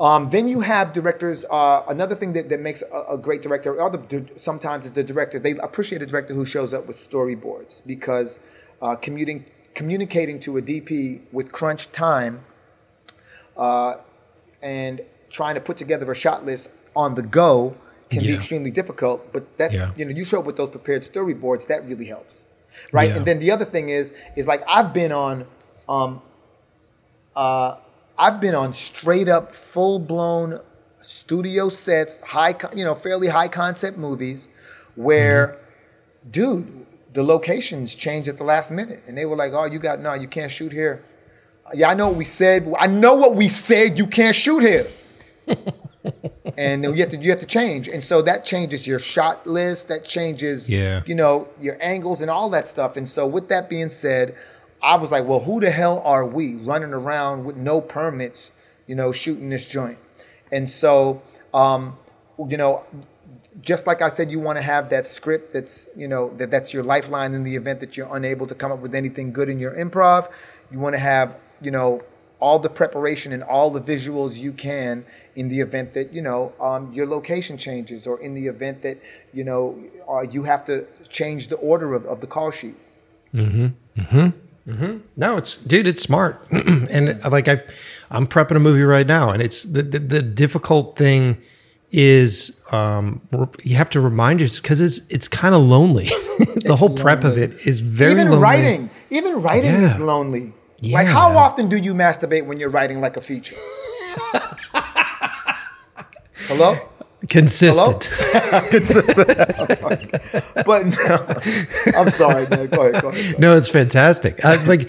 Speaker 7: Um, then you have directors. Uh, another thing that, that makes a, a great director, or the, sometimes is the director. They appreciate a director who shows up with storyboards because uh, commuting, communicating to a DP with crunch time uh, and trying to put together a shot list on the go can be extremely difficult. But that
Speaker 6: Yeah.
Speaker 7: you know, you show up with those prepared storyboards. That really helps, right?
Speaker 6: Yeah.
Speaker 7: And then the other thing is, is like I've been on. Um, uh, I've been on straight up, full blown studio sets, high, you know, fairly high concept movies, where, mm-hmm. dude, the locations change at the last minute, and they were like, "Oh, you got no, you can't shoot here." Yeah, I know what we said. I know what we said. You can't shoot here. and then you have to you have to change, and so that changes your shot list. That changes,
Speaker 6: Yeah.
Speaker 7: you know, your angles and all that stuff. And so, with that being said, I was like, well, who the hell are we running around with no permits, you know, shooting this joint? And so, um, you know, just like I said, you want to have that script that's, you know, that that's your lifeline in the event that you're unable to come up with anything good in your improv. You want to have, you know, all the preparation and all the visuals you can in the event that you know um, your location changes or in the event that you know uh, you have to change the order of, of the call sheet
Speaker 6: No, it's dude, it's smart. and like I I'm prepping a movie right now and it's the the, the difficult thing is um you have to remind yourself because it's it's kind of lonely. the whole prep of it is very
Speaker 7: even
Speaker 6: lonely.
Speaker 7: writing even writing
Speaker 6: Yeah.
Speaker 7: is lonely
Speaker 6: Yeah,
Speaker 7: like how often do you masturbate when you're writing like a feature hello
Speaker 6: Consistent.
Speaker 7: but no, i'm sorry man go ahead go ahead
Speaker 6: no, it's fantastic. I, like,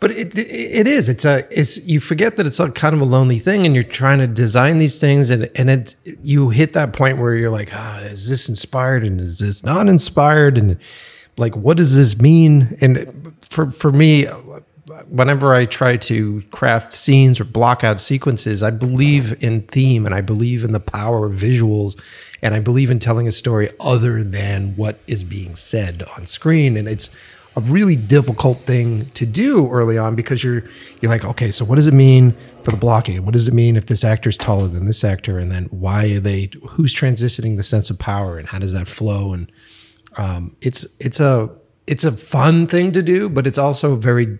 Speaker 6: but it, it it is. It's a. It's you forget that it's a kind of a lonely thing, and you're trying to design these things, and and it you hit that point where you're like, ah, is this inspired and is this not inspired, and like, what does this mean? And for for me, whenever I try to craft scenes or block out sequences, I believe in theme and I believe in the power of visuals and I believe in telling a story other than what is being said on screen. And it's a really difficult thing to do early on because you're you're like, okay, so what does it mean for the blocking? What does it mean if this actor is taller than this actor? And then why are they who's transitioning the sense of power and how does that flow? And um, it's it's a it's a fun thing to do, but it's also very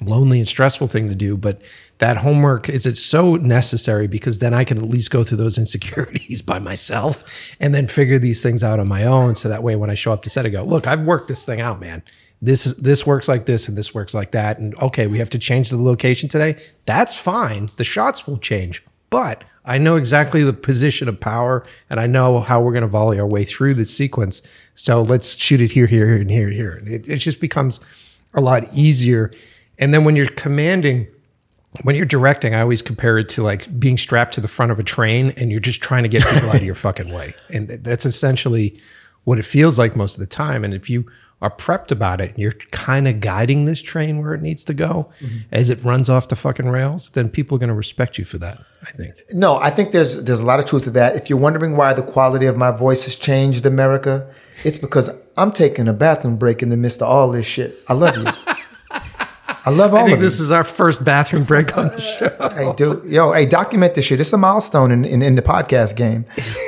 Speaker 6: lonely and stressful thing to do. But that homework is it's so necessary because then I can at least go through those insecurities by myself and then figure these things out on my own. So that way, when I show up to set, I go, look, I've worked this thing out, man. This is this works like this and this works like that. And okay, we have to change the location today. That's fine. The shots will change. But I know exactly the position of power and I know how we're going to volley our way through the sequence. So let's shoot it here, here, and here, here. And It, it just becomes a lot easier. And then when you're commanding, when you're directing, I always compare it to like being strapped to the front of a train and you're just trying to get people out of your fucking way. And that's essentially what it feels like most of the time. And if you are prepped about it and you're kind of guiding this train where it needs to go mm-hmm. as it runs off the fucking rails, then people are going to respect you for that, I think.
Speaker 7: No, I think there's there's a lot of truth to that. If you're wondering why the quality of my voice has changed, America, it's because I'm taking a bathroom break in the midst of all this shit. I love you. I love all
Speaker 6: I think
Speaker 7: of you.
Speaker 6: this is our first bathroom break on the show.
Speaker 7: Hey, dude, yo, hey, document this shit. It's a milestone in, in, in the podcast game.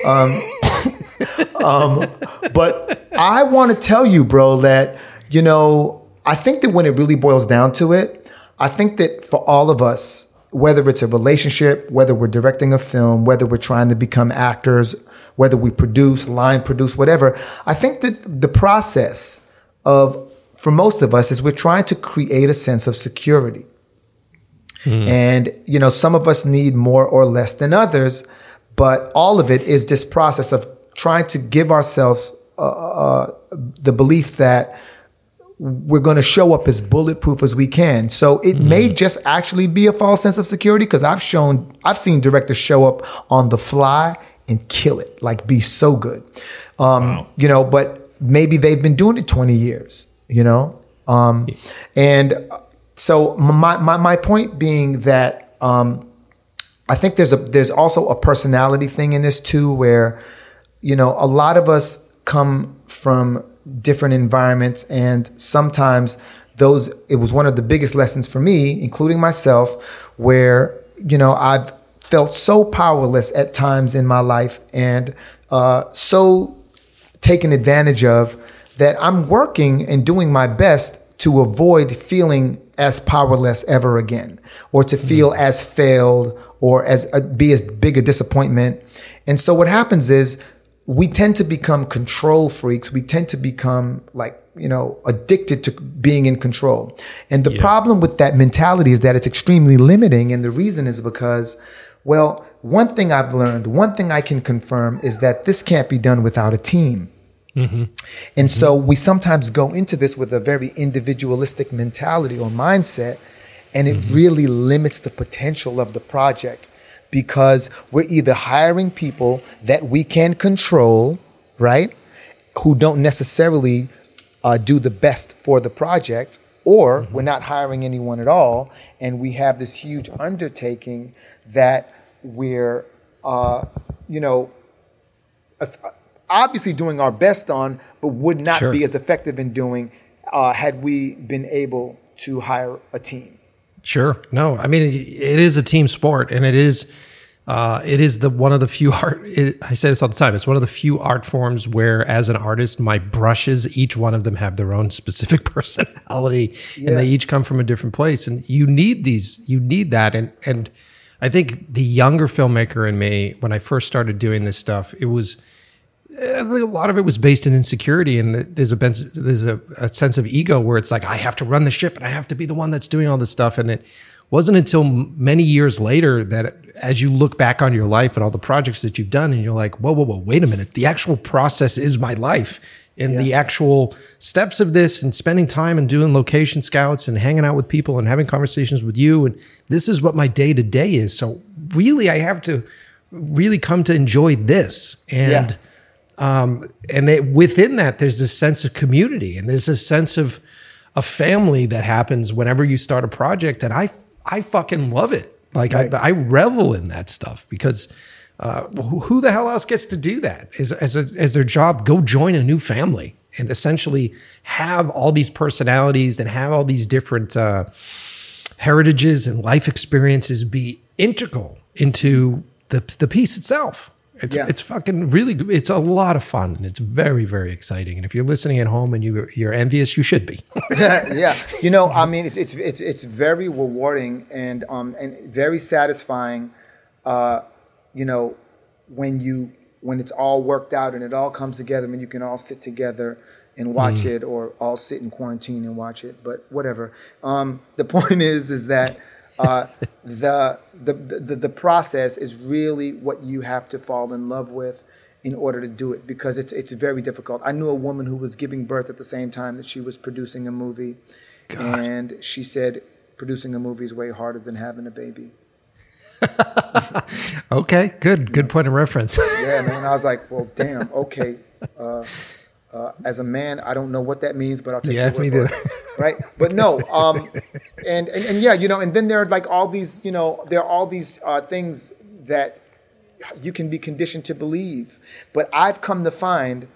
Speaker 7: Um, um, but I want to tell you, bro, that, you know, I think that when it really boils down to it, I think that for all of us, whether it's a relationship, whether we're directing a film, whether we're trying to become actors, whether we produce, line produce, whatever, I think that the process of, for most of us, is we're trying to create a sense of security. And, you know, some of us need more or less than others, but all of it is this process of trying to give ourselves uh, uh, the belief that we're going to show up as bulletproof as we can. So it may just actually be a false sense of security because I've shown, I've seen directors show up on the fly and kill it, like be so good. Um, You know, but maybe they've been doing it 20 years, you know? Um, and so my, my, my point being that, um, I think there's a there's also a personality thing in this too, where you know a lot of us come from different environments, and sometimes those it was one of the biggest lessons for me, including myself, where you know I've felt so powerless at times in my life and uh, so taken advantage of that I'm working and doing my best to avoid feeling as powerless ever again or to feel as failed or as uh, be as big a disappointment. And so what happens is we tend to become control freaks. We tend to become like, you know, addicted to being in control. And the problem with that mentality is that it's extremely limiting. And the reason is because, well, one thing I've learned, one thing I can confirm is that this can't be done without a team. And so we sometimes go into this with a very individualistic mentality or mindset, and it really limits the potential of the project because we're either hiring people that we can control, right? Who don't necessarily uh, do the best for the project, or we're not hiring anyone at all, and we have this huge undertaking that we're, uh, you know, obviously doing our best on, but would not
Speaker 6: Sure.
Speaker 7: be as effective in doing uh, had we been able to hire a team.
Speaker 6: Sure. No, I mean it, it is a team sport, and it is uh, it is the one of the few art. It, I say this all the time. It's one of the few art forms where, as an artist, my brushes, each one of them have their own specific personality, and they each come from a different place. And you need these. You need that. And and I think the younger filmmaker in me, when I first started doing this stuff, it was I think a lot of it was based in insecurity, and there's a there's a, a sense of ego where it's like I have to run the ship and I have to be the one that's doing all this stuff. And it wasn't until many years later that, as you look back on your life and all the projects that you've done, and you're like, whoa, whoa, whoa, wait a minute, the actual process is my life, and the actual steps of this, and spending time and doing location scouts and hanging out with people and having conversations with you, and this is what my day to day is. So really, I have to really come to enjoy this and
Speaker 7: Yeah.
Speaker 6: Um, and they, within that there's this sense of community and there's this sense of a family that happens whenever you start a project. And i i fucking love it. Like I, I revel in that stuff because uh, who, who the hell else gets to do that as, as, a, as their job? Go join a new family and essentially have all these personalities and have all these different uh, heritages and life experiences be integral into the the piece itself. It's
Speaker 7: Yeah.
Speaker 6: it's fucking really good. It's a lot of fun and it's very very exciting. And if you're listening at home and you you're envious, you should be.
Speaker 7: yeah, you know, I mean, it's it's it's, it's very rewarding and um and very satisfying. Uh, you know, when you when it's all worked out and it all comes together, and you can all sit together and watch it, or all sit in quarantine and watch it. But whatever. Um, the point is, is that. Uh, the, the the the process is really what you have to fall in love with in order to do it because it's it's very difficult. I knew a woman who was giving birth at the same time that she was producing a movie, and she said producing a movie is way harder than having a baby.
Speaker 6: okay, good good point of reference.
Speaker 7: Yeah, man. I was like, well, damn. Okay. Uh, uh, as a man, I don't know what that means, but I'll take
Speaker 6: Yeah,
Speaker 7: your word
Speaker 6: me
Speaker 7: for it. Right? But no. Um, and, and and yeah, you know, and then there are like all these, you know, there are all these uh, things that you can be conditioned to believe. But I've come to find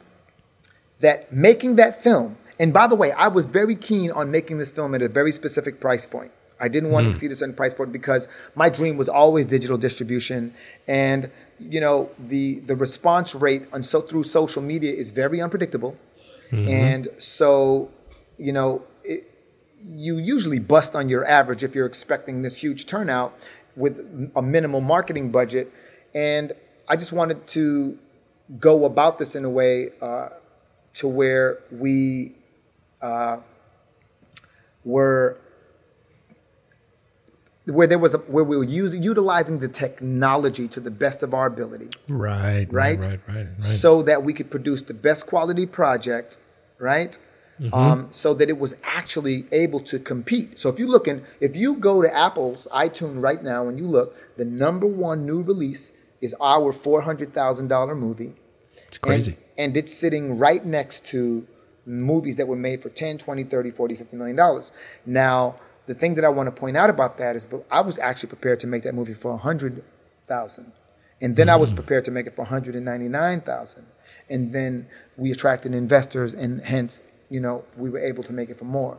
Speaker 7: that making that film, and by the way, I was very keen on making this film at a very specific price point. I didn't want to exceed a certain price point because my dream was always digital distribution, and you know the the response rate on so through social media is very unpredictable, and so you know it, you usually bust on your average if you're expecting this huge turnout with a minimal marketing budget, and I just wanted to go about this in a way uh, to where we uh, were where there was a, where we were using utilizing the technology to the best of our ability
Speaker 6: right,
Speaker 7: right?
Speaker 6: right, right, right.
Speaker 7: So that we could produce the best quality project, right?
Speaker 6: Mm-hmm.
Speaker 7: Um, so that it was actually able to compete. So if you look in, if you go to Apple's iTunes right now and you look, the number one new release is our four hundred thousand dollar movie.
Speaker 6: It's crazy.
Speaker 7: And, and it's sitting right next to movies that were made for 10, 20, 30, 40, 50 million dollars. Now, the thing that I want to point out about that is I was actually prepared to make that movie for a 100,000. And then I was prepared to make it for 199,000. And then we attracted investors and hence, you know, we were able to make it for more.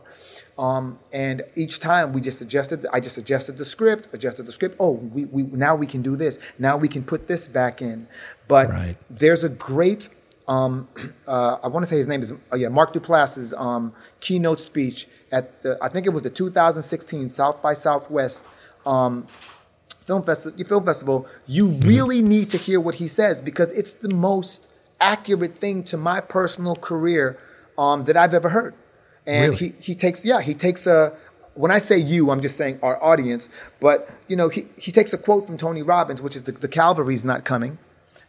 Speaker 7: Um, and each time we just adjusted, I just adjusted the script, adjusted the script. Oh, we, we now we can do this. Now we can put this back in. But
Speaker 6: Right.
Speaker 7: there's a great um, uh, I want to say his name is oh yeah Mark Duplass's um, keynote speech at the I think it was the 2016 South by Southwest um, film festival. Film festival. You really need to hear what he says because it's the most accurate thing to my personal career um, that I've ever heard. And
Speaker 6: Really?
Speaker 7: he he takes yeah he takes a when I say you, I'm just saying our audience. But you know, he he takes a quote from Tony Robbins, which is the, the cavalry's not coming.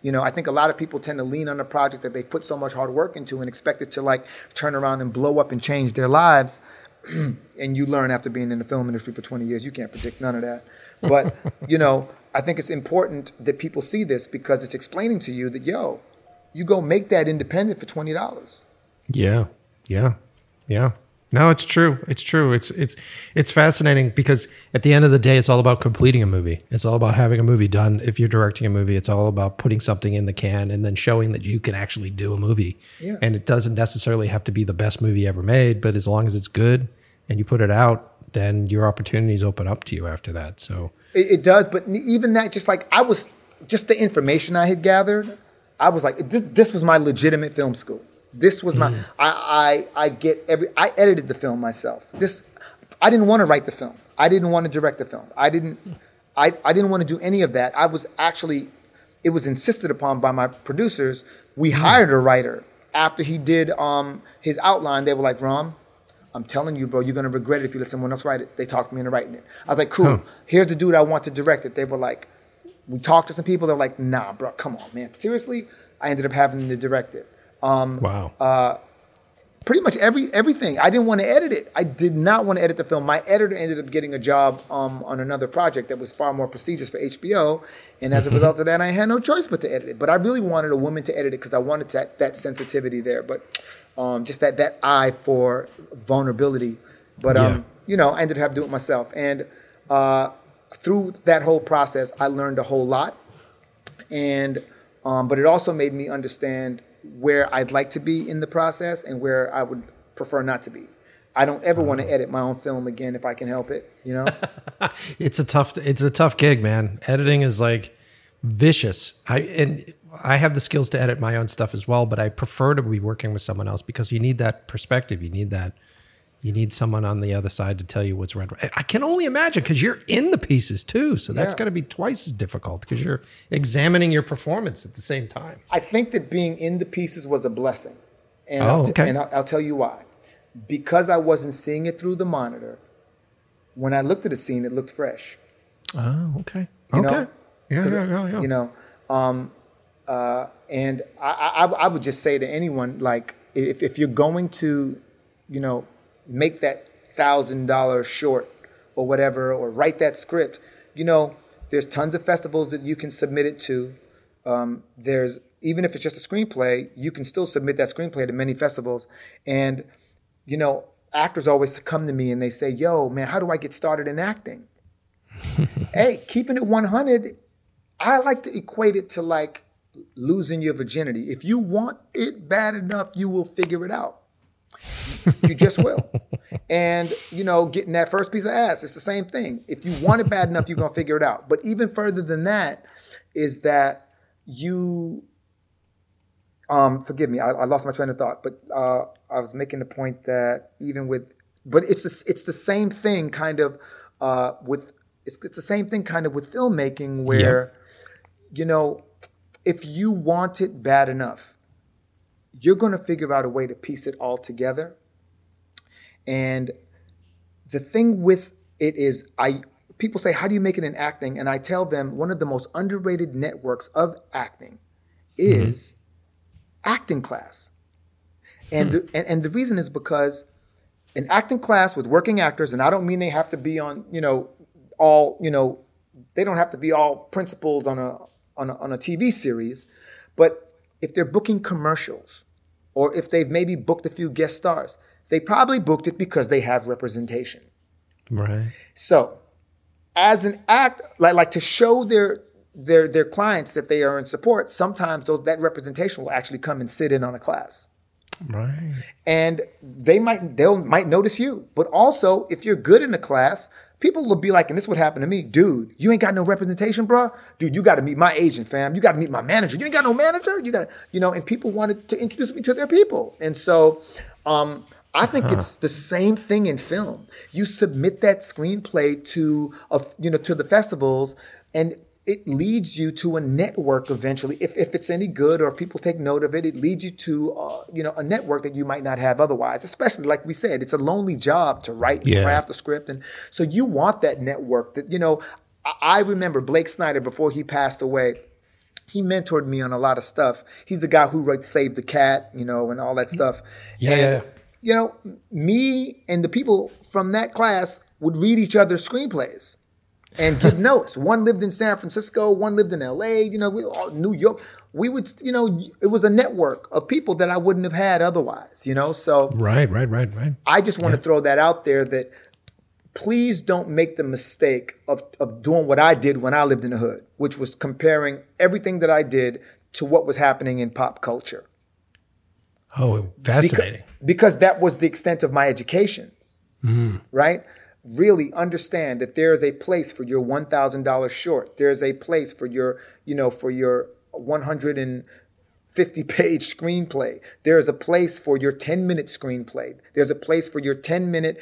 Speaker 7: You know, I think a lot of people tend to lean on a project that they put so much hard work into and expect it to like turn around and blow up and change their lives. and you learn after being in the film industry for 20 years, you can't predict none of that. But, you know, I think it's important that people see this because it's explaining to you that, yo, you go make that independent for $20.
Speaker 6: Yeah. Yeah. Yeah. No, it's true. It's true. It's it's it's fascinating because at the end of the day, it's all about completing a movie. It's all about having a movie done. If you're directing a movie, it's all about putting something in the can and then showing that you can actually do a movie.
Speaker 7: Yeah.
Speaker 6: And it doesn't necessarily have to be the best movie ever made, but as long as it's good and you put it out, then your opportunities open up to you after that. So
Speaker 7: It, it does, but even that, just like I was, just the information I had gathered, I was like, this, this was my legitimate film school. This was my, I, I, I get every, I edited the film myself. This, I didn't want to write the film. I didn't want to direct the film. I didn't, I, I didn't want to do any of that. I was actually, it was insisted upon by my producers. We hired a writer after he did um, his outline. They were like, Rom, I'm telling you, bro, you're gonna regret it if you let someone else write it. They talked me into writing it. I was like, cool. Here's the dude I want to direct it. They were like, we talked to some people. They're like, nah, bro, come on, man. Seriously, I ended up having to direct it. Um,
Speaker 6: wow.
Speaker 7: Uh, pretty much every everything. I didn't want to edit it. I did not want to edit the film. My editor ended up getting a job um, on another project that was far more prestigious for HBO, and as a result of that, I had no choice but to edit it. But I really wanted a woman to edit it because I wanted that, that sensitivity there, but um, just that that eye for vulnerability. But um, you know, I ended up having to do it myself, and uh, through that whole process, I learned a whole lot and um, but it also made me understand where I'd like to be in the process and where I would prefer not to be. I don't ever want to ah. edit my own film again if I can help it. You know,
Speaker 6: it's a tough it's a tough gig man editing is like vicious i and i have the skills to edit my own stuff as well but i prefer to be working with someone else because you need that perspective you need that you need someone on the other side to tell you what's right i can only imagine because you're in the pieces too so that's
Speaker 7: Yeah.
Speaker 6: got to be twice as difficult because you're examining your performance at the same time
Speaker 7: I think that being in the pieces was a blessing, and
Speaker 6: Oh,
Speaker 7: I'll t-
Speaker 6: okay.
Speaker 7: and I'll, I'll tell you why. Because I wasn't seeing it through the monitor. When I looked at the scene, it looked fresh.
Speaker 6: oh okay
Speaker 7: You
Speaker 6: okay
Speaker 7: know?
Speaker 6: yeah, yeah, yeah, yeah.
Speaker 7: You know, um, uh, and I, I, I would just say to anyone, like, if, if you're going to, you know, make that thousand dollar short or whatever, or write that script, you know, there's tons of festivals that you can submit it to. Um, there's even if it's just a screenplay, you can still submit that screenplay to many festivals, and you know, actors always come to me and they say, "Yo, man, how do I get started in acting?" hey, keeping it 100, I like to equate it to like losing your virginity. If you want it bad enough, you will figure it out. You just will. And, you know, getting that first piece of ass, it's the same thing. If you want it bad enough, you're going to figure it out. But even further than that is that you, um, forgive me, I, I lost my train of thought, but uh, I was making the point that even with, but it's the, it's the same thing kind of uh, with, it's, it's the same thing kind of with filmmaking where, you know, if you want it bad enough, you're going to figure out a way to piece it all together. And the thing with it is, I people say, "How do you make it in acting?" And I tell them one of the most underrated networks of acting mm-hmm. is acting class. And, hmm. the, and and the reason is because an acting class with working actors, and I don't mean they have to be on, you know, all, you know, they don't have to be all principals on a on a, on a TV series, but if they're booking commercials, or if they've maybe booked a few guest stars, they probably booked it because they have representation.
Speaker 6: right
Speaker 7: So, as an act, like like to show their their their clients that they are in support, sometimes those, that representation will actually come and sit in on a class
Speaker 6: right
Speaker 7: and they might they'll might notice you. But also, if you're good in the class, people will be like, and this would happen to me, dude. You ain't got no representation, bro. Dude, you got to meet my agent, fam. You got to meet my manager. You ain't got no manager. You got to, you know. And people wanted to introduce me to their people, and so. um I think it's the same thing in film. You submit that screenplay to a, you know to the festivals, and it leads you to a network eventually. If, if it's any good or if people take note of it, it leads you to uh, you know a network that you might not have otherwise. Especially like we said, it's a lonely job to write and
Speaker 6: Yeah.
Speaker 7: craft a script, and so you want that network. That you know, I, I remember Blake Snyder before he passed away. He mentored me on a lot of stuff. He's the guy who wrote Save the Cat, you know, and all that stuff.
Speaker 6: Yeah,
Speaker 7: And,
Speaker 6: yeah, yeah.
Speaker 7: you know, me and the people from that class would read each other's screenplays and give notes. One lived in San Francisco, one lived in LA, you know, we all New York. We would, you know, it was a network of people that I wouldn't have had otherwise, you know? So
Speaker 6: Right, right, right, right.
Speaker 7: I just want to throw that out there that please don't make the mistake of, of doing what I did when I lived in the hood, which was comparing everything that I did to what was happening in pop culture.
Speaker 6: Oh, fascinating.
Speaker 7: Because that was the extent of my education, mm-hmm. right? Really understand that there is a place for your one thousand dollars short. There is a place for your, you know, for your one hundred and fifty page screenplay. There is a place for your ten minute screenplay. There's a place for your ten minute,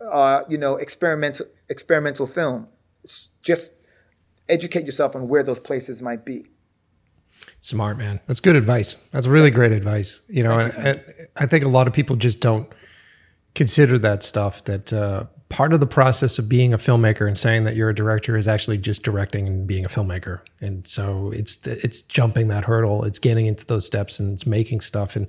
Speaker 7: uh, you know, experimental experimental film. S- Just educate yourself on where those places might be.
Speaker 6: Smart man. That's good advice. That's really great advice. You know, and I, I think a lot of people just don't consider that stuff. That uh, part of the process of being a filmmaker and saying that you're a director is actually just directing and being a filmmaker. And so it's it's jumping that hurdle. It's getting into those steps and it's making stuff. And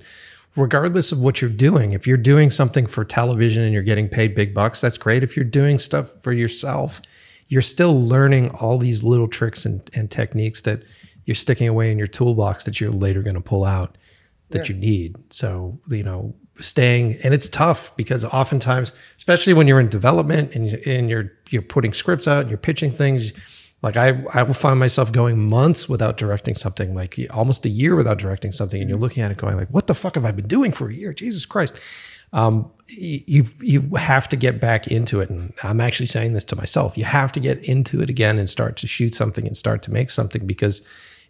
Speaker 6: regardless of what you're doing, if you're doing something for television and you're getting paid big bucks, that's great. If you're doing stuff for yourself, you're still learning all these little tricks and, and techniques that you're sticking away in your toolbox that you're later going to pull out that you need. So, you know, staying and it's tough because oftentimes, especially when you're in development and, and you're you're putting scripts out and you're pitching things, like I I will find myself going months without directing something, like almost a year without directing something, and you're looking at it going like, what the fuck have I been doing for a year? Jesus Christ. Um, you you have to get back into it, and I'm actually saying this to myself. You have to get into it again and start to shoot something and start to make something because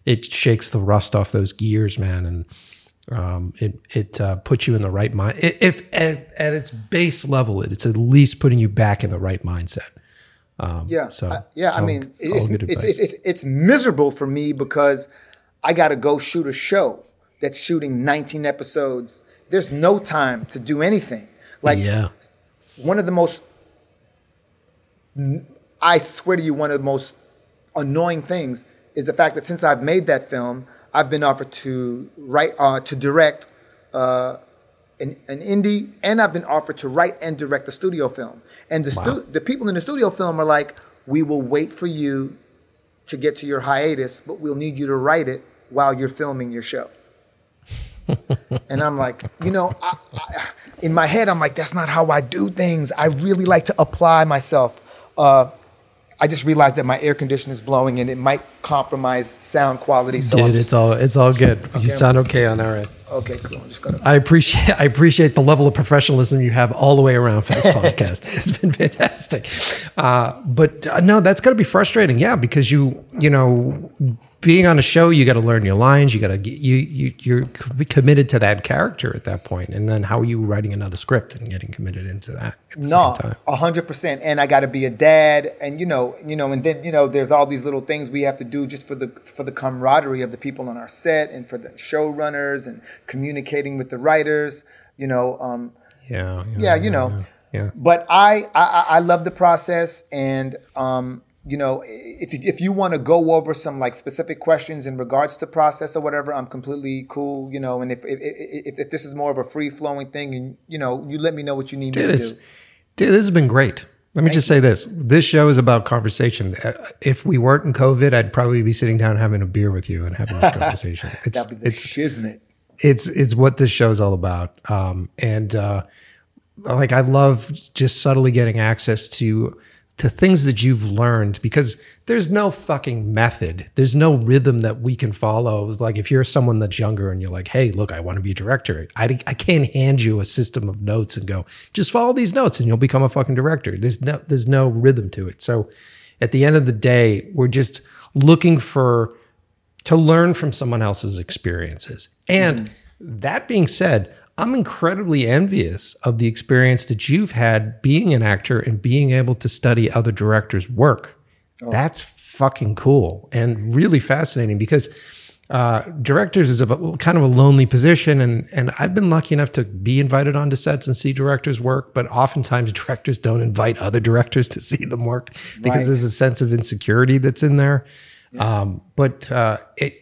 Speaker 6: it shakes the rust off those gears, man, and um, it it uh, puts you in the right mind. If at, at its base level, it's at least putting you back in the right mindset.
Speaker 7: Yeah.
Speaker 6: So-
Speaker 7: I- yeah. I mean,
Speaker 6: all
Speaker 7: it's,
Speaker 6: good
Speaker 7: it's, it's, it's, it's miserable for me because I got to go shoot a show that's shooting 19 episodes. There's no time to do anything. Like
Speaker 6: yeah,
Speaker 7: one of the most, I swear to you, one of the most annoying things is the fact that since I've made that film, I've been offered to write, uh, to direct uh, an, an indie, and I've been offered to write and direct a studio film. And the stu- the people in the studio film are like, "We will wait for you to get to your hiatus, but we'll need you to write it while you're filming your show." and I'm like, you know, I, I, in my head, I'm like, that's not how I do things. I really like to apply myself. Uh, I just realized that my air conditioner is blowing and it might compromise sound quality. So
Speaker 6: dude,
Speaker 7: just,
Speaker 6: it's all it's all good. You sound okay on our end.
Speaker 7: okay, cool. I'm just gonna.
Speaker 6: I appreciate I appreciate the level of professionalism you have all the way around for this podcast. it's been fantastic. Uh, but uh, no, that's got to be frustrating. Yeah, because you you know being on a show, you got to learn your lines. You got to you you you're committed to that character at that point, and then how are you writing another script and getting committed into that
Speaker 7: No, a hundred percent. And I got to be a dad, and you know, you know, and then you know, there's all these little things we have to do just for the for the camaraderie of the people on our set, and for the showrunners, and communicating with the writers. You know, um,
Speaker 6: Yeah,
Speaker 7: yeah, you know.
Speaker 6: yeah.
Speaker 7: But I, I, I- I love the process, and um, you know, if you- if you want to go over some like specific questions in regards to process or whatever, I'm completely cool. You know, and if if, if, if this is more of a free flowing thing, and you know, you let me know what you need
Speaker 6: Dude,
Speaker 7: me to do.
Speaker 6: dude, this has been great. Let me just say this: this show is about conversation. Uh, If we weren't in COVID, I'd probably be sitting down having a beer with you and having this conversation. It's
Speaker 7: That'd be the
Speaker 6: it's
Speaker 7: shiznit.
Speaker 6: it's it's what this show's all about. Um, and uh, like I love just subtly getting access to to things that you've learned because there's no fucking method. There's no rhythm that we can follow. It's like if you're someone that's younger and you're like, hey, look, I want to be a director. I, I can't hand you a system of notes and go, just follow these notes and you'll become a fucking director. There's no there's no rhythm to it. So at the end of the day, we're just looking for to learn from someone else's experiences. And mm. that being said, I'm incredibly envious of the experience that you've had being an actor and being able to study other directors' work. That's fucking cool and really fascinating because uh, directors is a kind of a lonely position, and and I've been lucky enough to be invited onto sets and see directors work, but oftentimes directors don't invite other directors to see them work because
Speaker 7: Right.
Speaker 6: there's a sense of insecurity that's in there. Um, but uh, it,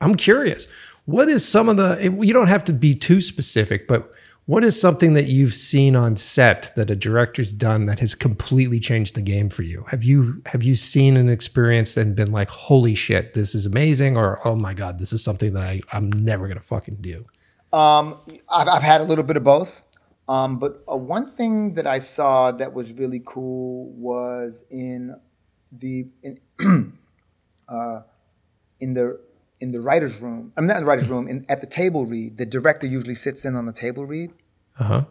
Speaker 6: I'm curious, what is some of the? You don't have to be too specific, but what is something that you've seen on set that a director's done that has completely changed the game for you? Have you have you seen an experience and been like, "Holy shit, this is amazing," or "Oh my god, this is something that I I'm never gonna fucking do"?
Speaker 7: I've, I've had a little bit of both. Um, but uh, one thing that I saw that was really cool was in the in, uh, in the in the writers' room. I'm not in the writers' room. In, at the table read, the director usually sits in on the table read.
Speaker 6: Uh huh.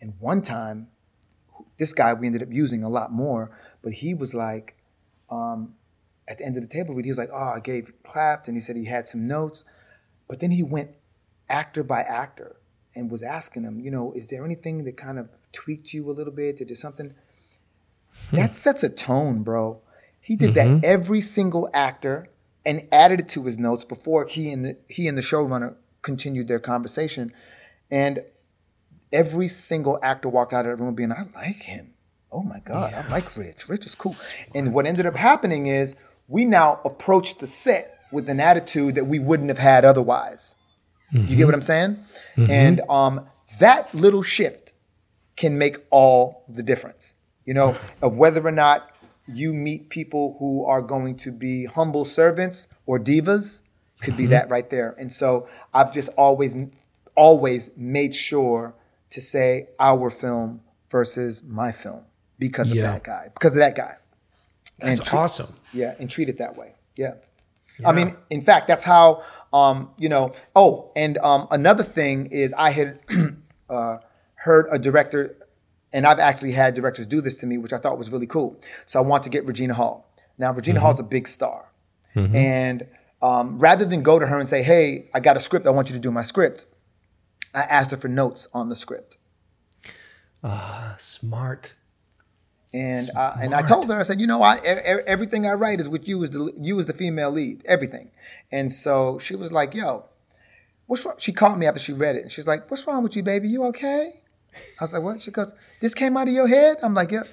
Speaker 7: And one time, this guy we ended up using a lot more, but he was like, um, at the end of the table read, he was like, "Oh, I gave clapped," and he said he had some notes, but then he went actor by actor and was asking them, you know, is there anything that kind of tweaked you a little bit? Did there something? That sets a tone, bro. He did that every single actor and added it to his notes before he and the he and the showrunner continued their conversation, and every single actor walked out of the room being, I like him. Oh my God, I like Rich. Rich is cool. And what ended up happening is we now approached the set with an attitude that we wouldn't have had otherwise. You get what I'm saying? And um, that little shift can make all the difference, you know, of whether or not you meet people who are going to be humble servants or divas, could be that right there. And so I've just always, always made sure to say our film versus my film because of
Speaker 6: Yeah.
Speaker 7: that guy, because of that guy.
Speaker 6: That's
Speaker 7: And tre-
Speaker 6: awesome.
Speaker 7: Yeah, and treat it that way. Yeah. I mean, in fact, that's how um, you know. Oh, and um, another thing is, I had uh, heard a director, and I've actually had directors do this to me, which I thought was really cool. So I want to get Regina Hall. Now, Regina Hall's a big star, and um, rather than go to her and say, "Hey, I got a script. I want you to do my script," I asked her for notes on the script.
Speaker 6: Uh, smart.
Speaker 7: And uh, and I told her, I said, you know, I e- e- everything I write is with you as the you as the female lead, everything. And so she was like, yo, what's wrong? She called me after she read it, and she's like, what's wrong with you, baby? You okay? I was like, what? She goes, this came out of your head. I'm like, yep.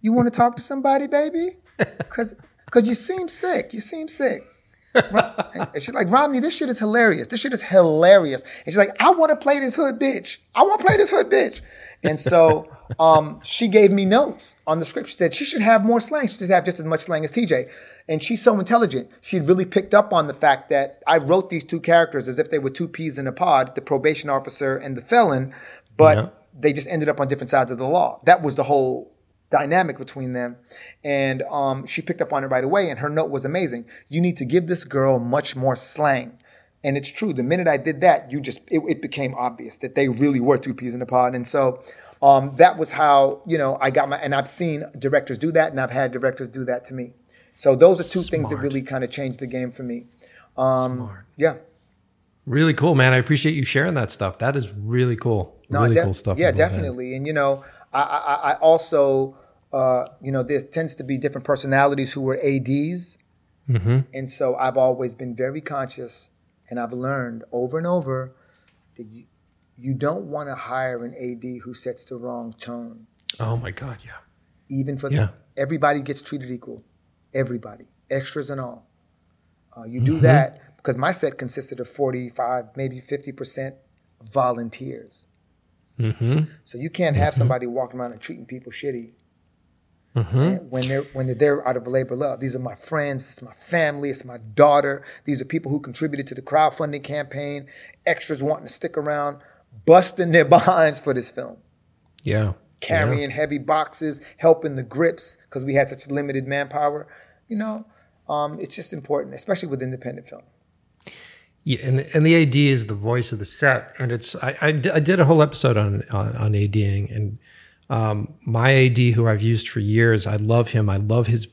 Speaker 7: You want to talk to somebody, baby? Cause cause you seem sick. You seem sick. And she's like, Romany, this shit is hilarious. This shit is hilarious. And she's like, I want to play this hood bitch. I want to play this hood bitch. And so um, she gave me notes on the script. She said she should have more slang. She should have just as much slang as TJ. And she's so intelligent. She really picked up on the fact that I wrote these two characters as if they were two peas in a pod, the probation officer and the felon, but
Speaker 6: Yeah.
Speaker 7: They just ended up on different sides of the law. That was the whole dynamic between them. And um, she picked up on it right away, and her note was amazing. You need to give this girl much more slang. And it's true. The minute I did that, you just it, it became obvious that they really were two peas in a pod. And so um, that was how you know I got my. And I've seen directors do that, and I've had directors do that to me. So those are two things that really kind of changed the game for me. Um, Yeah.
Speaker 6: Really cool, man. I appreciate you sharing that stuff. That is really cool. really
Speaker 7: de-
Speaker 6: cool stuff.
Speaker 7: Yeah,
Speaker 6: love that.
Speaker 7: definitely. And you know, I I, I also uh, you know there tends to be different personalities who were ADs,
Speaker 6: Mm-hmm.
Speaker 7: and so I've always been very conscious, and I've learned over and over that you you don't want to hire an AD who sets the wrong tone,
Speaker 6: Oh my god, yeah.
Speaker 7: even for
Speaker 6: Yeah.
Speaker 7: everybody gets treated equal, everybody, extras and all. Uh, you
Speaker 6: Mm-hmm.
Speaker 7: do that because my set consisted of forty five, maybe fifty percent volunteers.
Speaker 6: Mm-hmm.
Speaker 7: So you can't have somebody walking around and treating people shitty
Speaker 6: Mm-hmm.
Speaker 7: when they're when they're there out of labor love. These are my friends, it's my family, it's my daughter. These are people who contributed to the crowdfunding campaign, extras wanting to stick around, busting their behinds for this film,
Speaker 6: Yeah.
Speaker 7: carrying heavy boxes, helping the grips because we had such limited manpower. You know, um, it's just important, especially with independent film.
Speaker 6: Yeah, and and the AD is the voice of the set, and it's I I, I did a whole episode on on, on ADing, and um, my AD who I've used for years, I love him. I love his.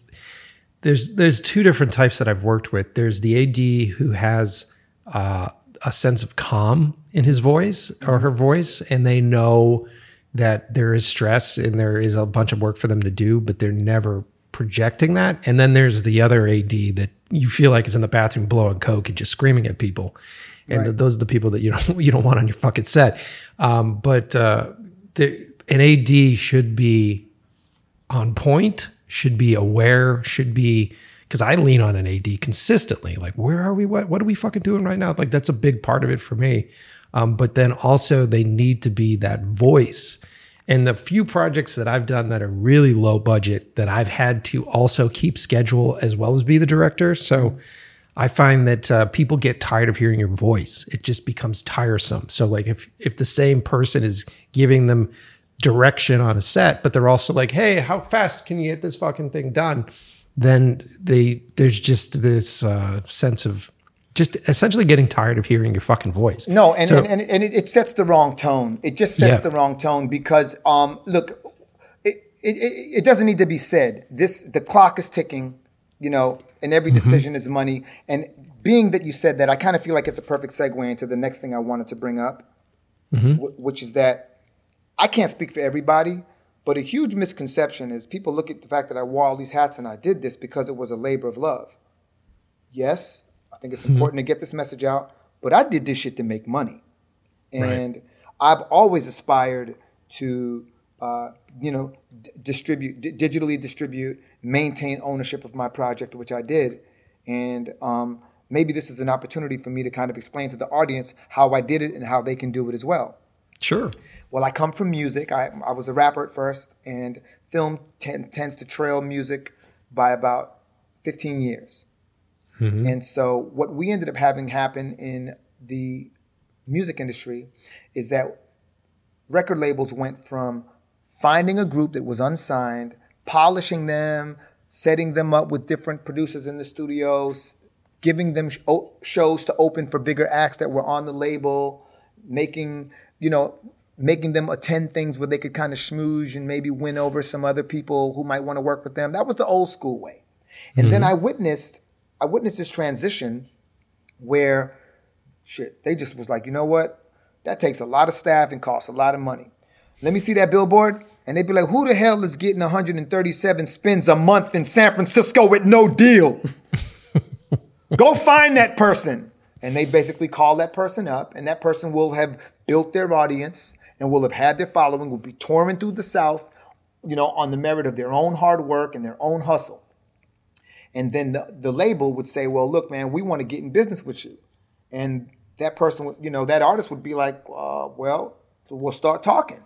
Speaker 6: There's there's two different types that I've worked with. There's the AD who has uh, a sense of calm in his voice or her voice, and they know that there is stress and there is a bunch of work for them to do, but they're never projecting that. And then there's the other AD that you feel like is in the bathroom blowing coke and just screaming at people. And
Speaker 7: Right.
Speaker 6: th- those are the people that you don't you don't want on your fucking set. Um, but uh, the, an AD should be on point, should be aware, should be because I lean on an AD consistently. Like, where are we? What what are we fucking doing right now? Like, that's a big part of it for me. Um, but then also they need to be that voice. And the few projects that I've done that are really low budget that I've had to also keep schedule as well as be the director. So I find that uh, people get tired of hearing your voice. It just becomes tiresome. So like if if the same person is giving them direction on a set, but they're also like, "Hey, how fast can you get this fucking thing done?" Then they there's just this uh, sense of just essentially getting tired of hearing your fucking voice.
Speaker 7: No, and
Speaker 6: So-
Speaker 7: and, and, and it, it sets the wrong tone. It just sets
Speaker 6: Yeah.
Speaker 7: the wrong tone because um look, it, it it doesn't need to be said. This the clock is ticking, you know, and every decision is money. And being that you said that, I kind of feel like it's a perfect segue into the next thing I wanted to bring up, wh- which is that I can't speak for everybody, but a huge misconception is people look at the fact that I wore all these hats and I did this because it was a labor of love. Yes, think it's important to get this message out, but I did this shit to make money. And I've always aspired to, uh, you know, d- distribute, d- digitally distribute, maintain ownership of my project, which I did. And um, maybe this is an opportunity for me to kind of explain to the audience how I did it and how they can do it as well.
Speaker 6: Sure.
Speaker 7: Well, I come from music. I, I was a rapper at first, and film ten, tends to trail music by about 15 years. Mm-hmm. And so, what we ended up having happen in the music industry is that record labels went from finding a group that was unsigned, polishing them, setting them up with different producers in the studios, giving them sh- shows to open for bigger acts that were on the label, making, you know, making them attend things where they could kind of schmooze and maybe win over some other people who might want to work with them. That was the old school way. And then mm-hmm. I witnessed I witnessed this transition where shit, they just was like, you know what? That takes a lot of staff and costs a lot of money. Let me see that billboard. And they'd be like, who the hell is getting 137 spins a month in San Francisco with no deal? Go find that person. And they basically call that person up, and that person will have built their audience and will have had their following, will be touring through the South, you know, on the merit of their own hard work and their own hustle. And then the, the label would say, well, look, man, we want to get in business with you. And that person, would, you know, that artist would be like, uh, well, we'll start talking.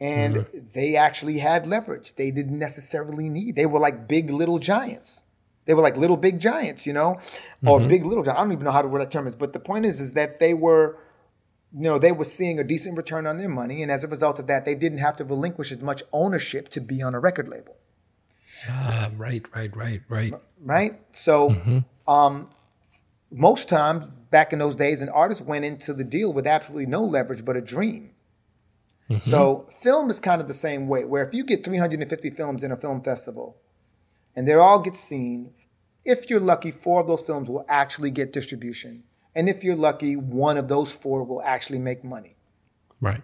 Speaker 7: And they actually had leverage. They didn't necessarily need. They were like big little giants. They were like little big giants, you know, or big little giants. I don't even know how to word that term is. But the point is, is that they were, you know, they were seeing a decent return on their money, and as a result of that, they didn't have to relinquish as much ownership to be on a record label
Speaker 6: Ah, right, right, right, right.
Speaker 7: right? So, um, most times back in those days, an artist went into the deal with absolutely no leverage but a dream. So, film is kind of the same way, where if you get 350 films in a film festival and they all get seen, if you're lucky, four of those films will actually get distribution. And if you're lucky, one of those four will actually make money.
Speaker 6: Right.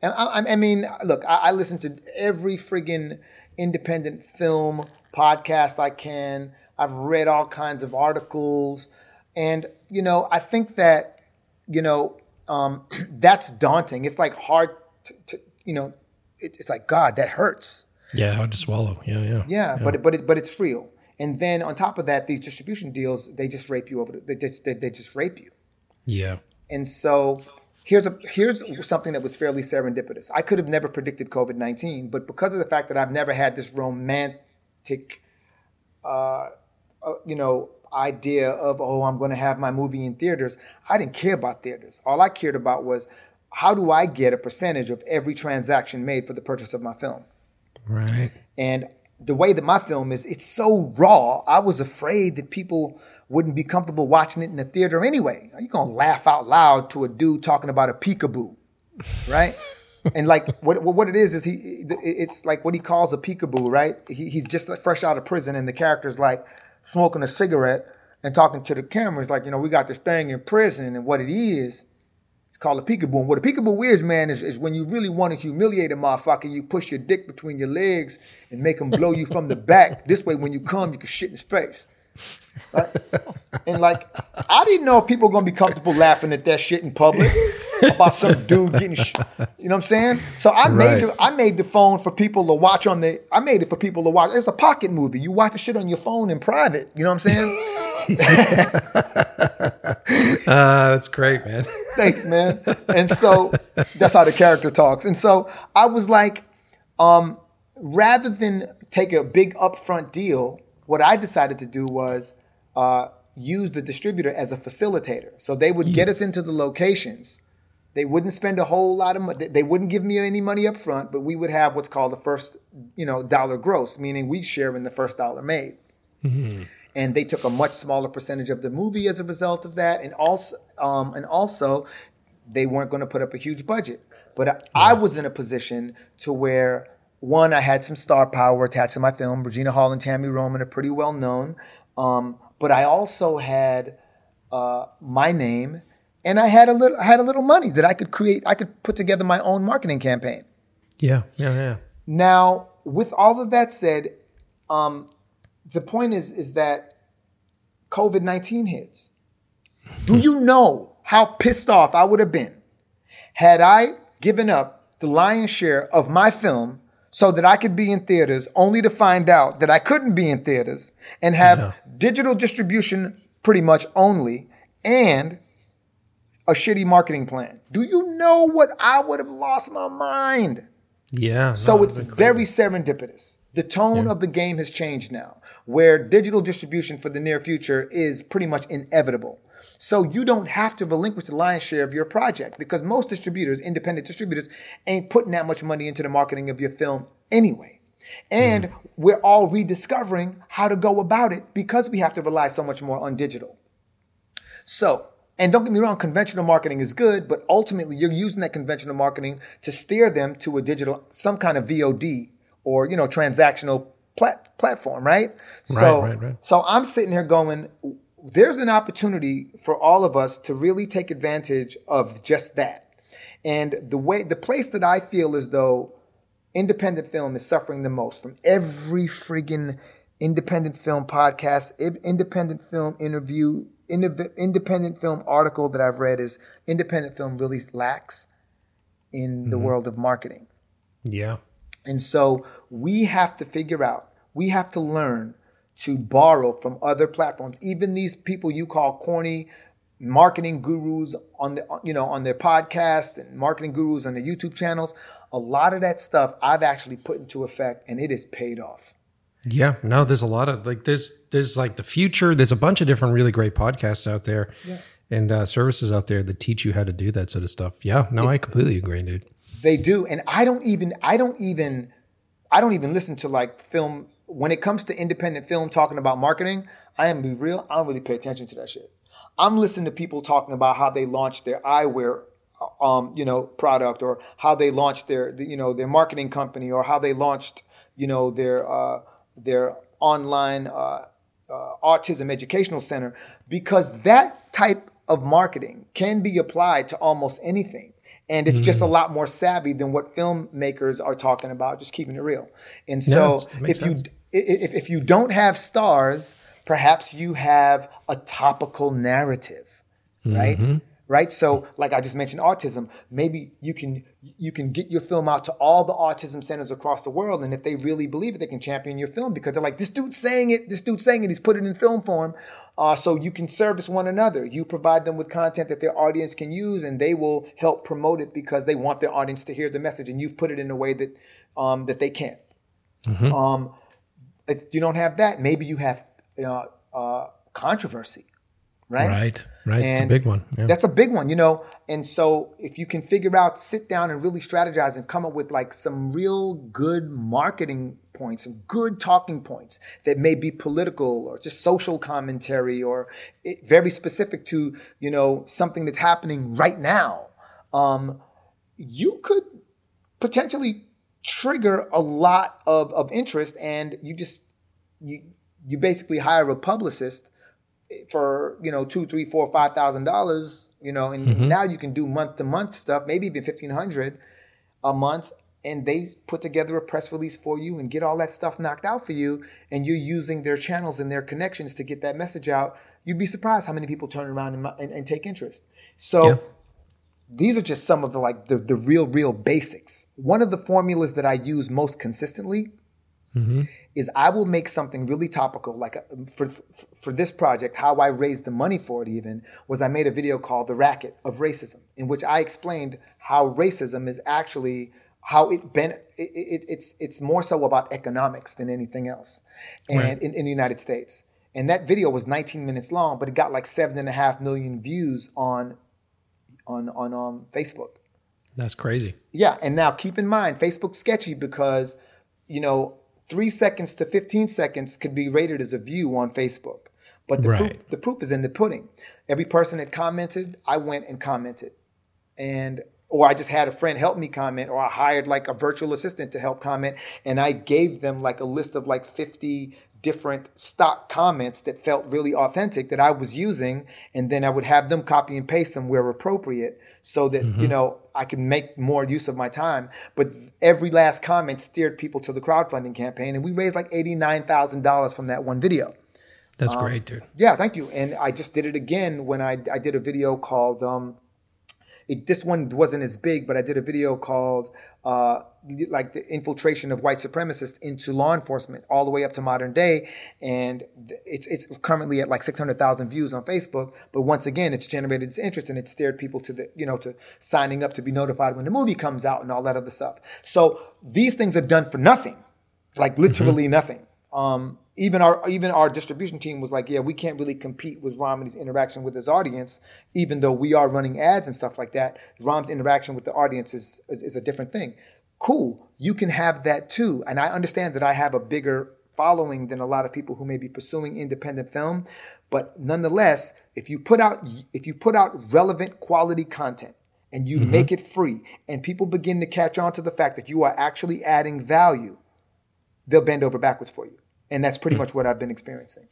Speaker 7: And I, I- I mean, look, I, I listen to every friggin' independent film podcast I can. I've read all kinds of articles, and you know, I think that you know um, that's daunting. It's like hard to, to you know, it, it's like God, that hurts.
Speaker 6: Yeah, hard to swallow. Yeah, yeah.
Speaker 7: Yeah, but it, but it, but it's real. And then on top of that, these distribution deals, they just rape you over. The, they just they, they just rape you.
Speaker 6: Yeah.
Speaker 7: And so here's a here's something that was fairly serendipitous. I could have never predicted COVID nineteen, but because of the fact that I've never had this romantic, uh, uh, you know, idea of oh I'm going to have my movie in theaters, I didn't care about theaters. All I cared about was how do I get a percentage of every transaction made for the purchase of my film.
Speaker 6: Right.
Speaker 7: And the way that my film is, it's so raw. I was afraid that people wouldn't be comfortable watching it in the theater anyway. You're gonna laugh out loud to a dude talking about a peekaboo, right? and like what what it is is he it's like what he calls a peekaboo, right? He, he's just fresh out of prison, and the character's like smoking a cigarette and talking to the camera. It's like you know we got this thing in prison, and what it is, It's called a peekaboo. And what a peekaboo is, man, is, is when you really want to humiliate a motherfucker, you push your dick between your legs and make him blow you from the back. This way, when you come, you can shit in his face. Right? And like, I didn't know if people were gonna be comfortable laughing at that shit in public about some dude getting, sh- you know what I'm saying? So I made
Speaker 6: Right.
Speaker 7: the, I made the phone for people to watch on the. I made it for people to watch. It's a pocket movie. You watch the shit on your phone in private. You know what I'm saying?
Speaker 6: Uh, that's great, man.
Speaker 7: Thanks, man. And so that's how the character talks. And so I was like, um, rather than take a big upfront deal, what I decided to do was uh, use the distributor as a facilitator. So they would get us into the locations. They wouldn't spend a whole lot of money. They wouldn't give me any money up front, but we would have what's called the first, you know, dollar gross, meaning we share in the first dollar made and they took a much smaller percentage of the movie as a result of that. And also um, and also they weren't going to put up a huge budget. But I, I was in a position to where one i had some star power attached to my film regina hall and tammy roman are pretty well known. Um, but i also had uh, my name and i had a little i had a little money that i could create i could put together my own marketing campaign.
Speaker 6: Yeah, yeah, yeah.
Speaker 7: now, with all of that said, um, the point is is that COVID nineteen hits. Do you know how pissed off I would have been had I given up the lion's share of my film so that I could be in theaters, only to find out that I couldn't be in theaters and have digital distribution pretty much only and a shitty marketing plan? Do you know what I would have lost my mind?
Speaker 6: Yeah.
Speaker 7: So
Speaker 6: no,
Speaker 7: it's very serendipitous. The tone of the game has changed now, where digital distribution for the near future is pretty much inevitable. So you don't have to relinquish the lion's share of your project because most distributors, independent distributors, ain't putting that much money into the marketing of your film anyway. And hmm. we're all rediscovering how to go about it because we have to rely so much more on digital. So, and don't get me wrong, conventional marketing is good, but ultimately you're using that conventional marketing to steer them to a digital, some kind of VOD or, you know, transactional plat- platform, right? So,
Speaker 6: right, right.
Speaker 7: so I'm sitting here going, there's an opportunity for all of us to really take advantage of just that. And the way, the place that I feel as though independent film is suffering the most from every friggin' independent film podcast, independent film interview, independent film article that I've read is independent film really lacks in the mm-hmm. world of marketing.
Speaker 6: Yeah.
Speaker 7: And so we have to figure out, we have to learn to borrow from other platforms, even these people you call corny marketing gurus on the you know on their podcast and marketing gurus on their YouTube channels. A lot of that stuff I've actually put into effect and it has paid off.
Speaker 6: Yeah, no, there's a lot of like there's there's like the future. There's a bunch of different really great podcasts out there, yeah. and uh, services out there that teach you how to do that sort of stuff. Yeah, no, I completely agree, dude.
Speaker 7: They do, and I don't even I don't even I don't even listen to like film when it comes to independent film talking about marketing. I am be real. I don't really pay attention to that shit. I'm listening to people talking about how they launched their eyewear, um, you know, product, or how they launched their, you know, their marketing company, or how they launched, you know, their uh, their online uh, uh, autism educational center, because that type of marketing can be applied to almost anything. And it's just a lot more savvy than what filmmakers are talking about, just keeping it real. And so,
Speaker 6: it's- it makes
Speaker 7: if you if, if you don't have stars, perhaps you have a topical narrative, right?
Speaker 6: Mm-hmm.
Speaker 7: Right. So, like I just mentioned, autism. Maybe you can you can get your film out to all the autism centers across the world, and if they really believe it, they can champion your film because they're like, this dude's saying it. This dude's saying it. He's put it in film form, uh, so you can service one another. You provide them with content that their audience can use, and they will help promote it because they want their audience to hear the message, and you've put it in a way that um, that they can't Um, if you don't have that, maybe you have uh, uh, controversy, right?
Speaker 6: Right, right. it's a big one. Yeah.
Speaker 7: That's a big one, you know. And so, if you can figure out, sit down and really strategize and come up with like some real good marketing points, some good talking points that may be political or just social commentary or it, very specific to you know something that's happening right now, um, you could potentially trigger a lot of, of interest and you just you you basically hire a publicist for you know two, three, four, five thousand dollars. You know, and mm-hmm. now you can do month to month stuff, maybe even fifteen hundred a month, and they put together a press release for you and get all that stuff knocked out for you, and you're using their channels and their connections to get that message out. You'd be surprised how many people turn around and, and, and take interest. So.
Speaker 6: Yeah.
Speaker 7: These are just some of the like the, the real real basics. One of the formulas that I use most consistently is I will make something really topical. Like uh, for for this project, how I raised the money for it even was I made a video called "The Racket of Racism," in which I explained how racism is actually how it ben it, it, it's it's more so about economics than anything else, and in, in the United States. And that video was 19 minutes long, but it got like seven and a half million views on on on um, Facebook.
Speaker 6: That's crazy.
Speaker 7: Yeah, and now keep in mind, Facebook's sketchy because, you know, three seconds to 15 seconds could be rated as a view on Facebook. But the, proof, the proof is in the pudding. Every person that commented, I went and commented. And or I just had a friend help me comment, or I hired like a virtual assistant to help comment, and I gave them like a list of like 50 different stock comments that felt really authentic that I was using, and then I would have them copy and paste them where appropriate, so that you know I can make more use of my time. But every last comment steered people to the crowdfunding campaign, and we raised like eighty nine thousand dollars from that one video.
Speaker 6: That's great, dude.
Speaker 7: Yeah, thank you. And I just did it again when I, I did a video called, um, it, this one wasn't as big, but I did a video called uh, like the infiltration of white supremacists into law enforcement all the way up to modern day. And it's, it's currently at like 600,000 views on Facebook. But once again, it's generated its interest and it steered people to the, you know, to signing up to be notified when the movie comes out and all that other stuff. So these things are done for nothing like literally nothing. Um, even our even our distribution team was like, yeah, we can't really compete with Romany's interaction with his audience, even though we are running ads and stuff like that. Rom's interaction with the audience is, is is a different thing. Cool, you can have that too, and I understand that I have a bigger following than a lot of people who may be pursuing independent film, but nonetheless, if you put out if you put out relevant quality content and you mm-hmm. make it free, and people begin to catch on to the fact that you are actually adding value they'll bend over backwards for you. And that's pretty hmm. much what I've been experiencing.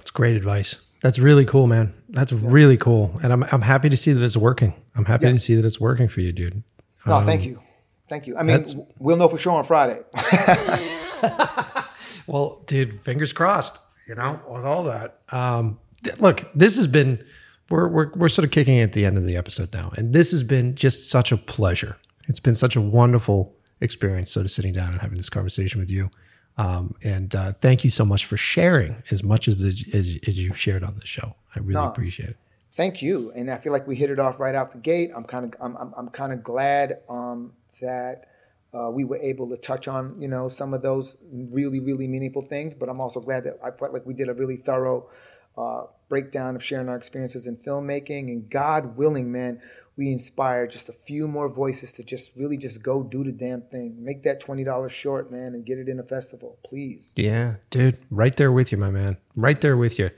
Speaker 6: It's great advice. That's really cool, man. That's really cool. And I'm I'm happy to see that it's working. I'm happy
Speaker 7: Yeah.
Speaker 6: to see that it's working for you, dude.
Speaker 7: No, thank you. Thank you. I mean, we'll know for sure on Friday.
Speaker 6: Well, dude, fingers crossed, you know, with all that. Um, look, this has been, we're, we're, we're sort of kicking at the end of the episode now. And this has been just such a pleasure. It's been such a wonderful experience, sort of sitting down and having this conversation with you. Um, and uh, thank you so much for sharing as much as, the, as, as you've shared on the show. I really
Speaker 7: No.
Speaker 6: appreciate it.
Speaker 7: Thank you. And I feel like we hit it off right out the gate. I'm kind of I'm, I'm, I'm kind of glad um, that uh, we were able to touch on you know some of those really really meaningful things. But I'm also glad that I felt like we did a really thorough uh, breakdown of sharing our experiences in filmmaking. And God willing, man, we inspire just a few more voices to just really just go do the damn thing. Make that twenty dollars short, man, and get it in a festival, please.
Speaker 6: Yeah, dude, right there with you, my man. Right there with you.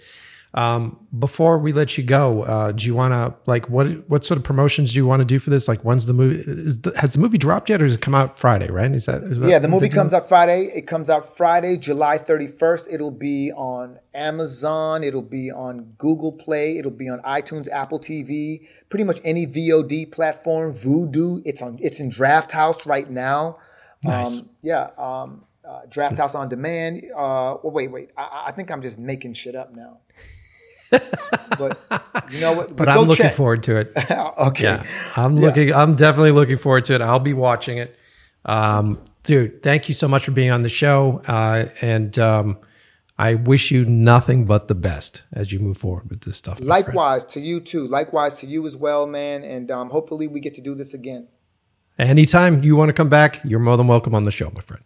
Speaker 6: Um, before we let you go, uh, do you want to like what what sort of promotions do you want to do for this? Like, when's the movie? Is the, has the movie dropped yet, or does it come out Friday? Right? Is that is that-
Speaker 7: Yeah, the movie comes out Friday. It comes out Friday, July 31st. It'll be on Amazon. It'll be on Google Play. It'll be on iTunes, Apple TV, pretty much any VOD platform. Vudu. It's on. It's in Drafthouse right now.
Speaker 6: Nice.
Speaker 7: Um, yeah. Um, uh, Drafthouse on demand. Uh, well, wait, wait. I, I think I'm just making shit up now. But you know what?
Speaker 6: But
Speaker 7: go
Speaker 6: I'm looking
Speaker 7: check.
Speaker 6: forward to it.
Speaker 7: okay.
Speaker 6: Yeah, I'm looking. I'm definitely looking forward to it. I'll be watching it. Um, dude, thank you so much for being on the show, uh, and um, I wish you nothing but the best as you move forward with this stuff. my friend.
Speaker 7: Likewise to you too. Likewise to you as well, man. And um, hopefully we get to do this again.
Speaker 6: anytime you want to come back, you're more than welcome on the show, my friend.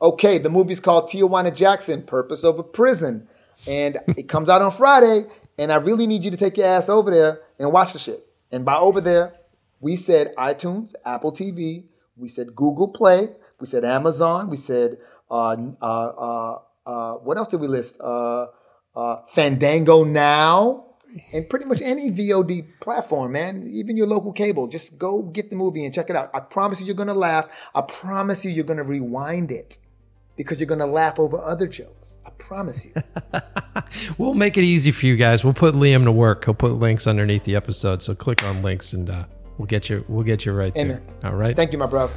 Speaker 7: Okay, the movie's called Tijuana Jackson, Purpose Over Prison. And it comes out on Friday. And I really need you to take your ass over there and watch the shit. And by over there, we said iTunes, Apple TV, we said Google Play, we said Amazon, we said uh, uh, uh, uh, what else did we list? Uh, uh, Fandango Now, and pretty much any VOD platform, man. Even your local cable. Just go get the movie and check it out. I promise you, you're gonna laugh. I promise you, you're gonna rewind it because you're gonna laugh over other jokes. I promise you.
Speaker 6: We'll make it easy for you guys. We'll put Liam to work. He'll put links underneath the episode. So click on links and uh, we'll get you we'll get you right
Speaker 7: Amen.
Speaker 6: there. All right.
Speaker 7: Thank you, my brother.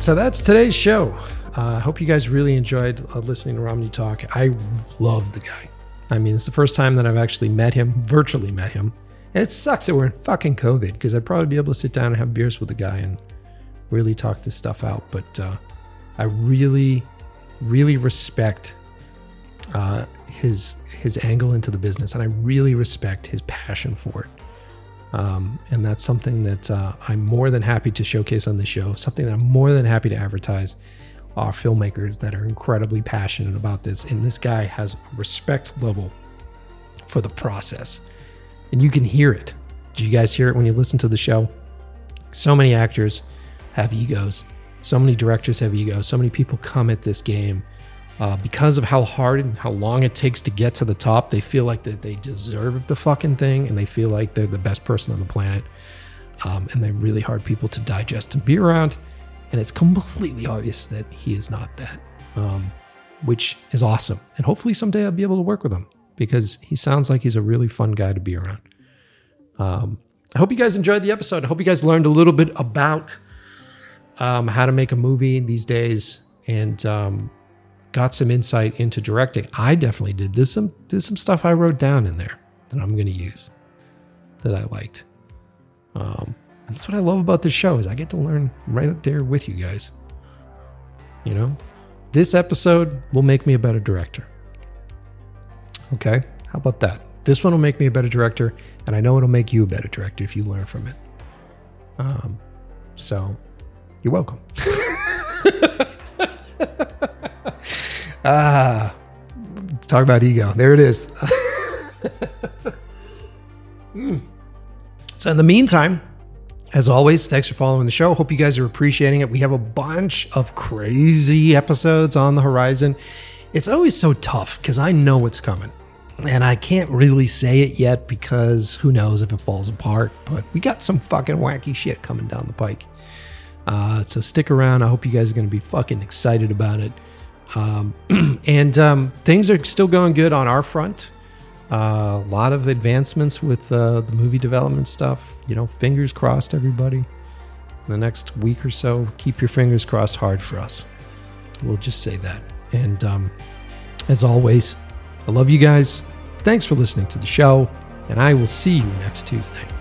Speaker 6: So that's today's show. Uh, I hope you guys really enjoyed uh, listening to Romany talk. I love the guy. I mean, it's the first time that I've actually met him, virtually met him. And it sucks that we're in fucking COVID because I'd probably be able to sit down and have beers with the guy and really talk this stuff out. But uh, I really, really respect uh, his his angle into the business, and I really respect his passion for it. Um, and that's something that uh, I'm more than happy to showcase on the show. Something that I'm more than happy to advertise are filmmakers that are incredibly passionate about this. And this guy has a respect level for the process, and you can hear it. Do you guys hear it when you listen to the show? So many actors have egos. So many directors have egos. So many people come at this game uh, because of how hard and how long it takes to get to the top. They feel like that they deserve the fucking thing, and they feel like they're the best person on the planet. Um, and they're really hard people to digest and be around. And it's completely obvious that he is not that, um, which is awesome. And hopefully someday I'll be able to work with him because he sounds like he's a really fun guy to be around. Um, I hope you guys enjoyed the episode. I hope you guys learned a little bit about um, how to make a movie these days and um, got some insight into directing. I definitely did. There's some there's some stuff I wrote down in there that I'm going to use that I liked. Um, and that's what I love about this show is I get to learn right up there with you guys. You know, this episode will make me a better director. Okay, how about that? This one will make me a better director, and I know it'll make you a better director if you learn from it. Um, so you're welcome. ah, talk about ego. There it is. Hmm. So, in the meantime, as always, thanks for following the show. Hope you guys are appreciating it. We have a bunch of crazy episodes on the horizon. It's always so tough because I know what's coming. And I can't really say it yet because who knows if it falls apart. But we got some fucking wacky shit coming down the pike. Uh, so stick around. I hope you guys are going to be fucking excited about it. Um, and um, things are still going good on our front. Uh, a lot of advancements with uh, the movie development stuff. You know, fingers crossed, everybody. In the next week or so, keep your fingers crossed hard for us. We'll just say that. And um, as always, I love you guys. Thanks for listening to the show, and I will see you next Tuesday.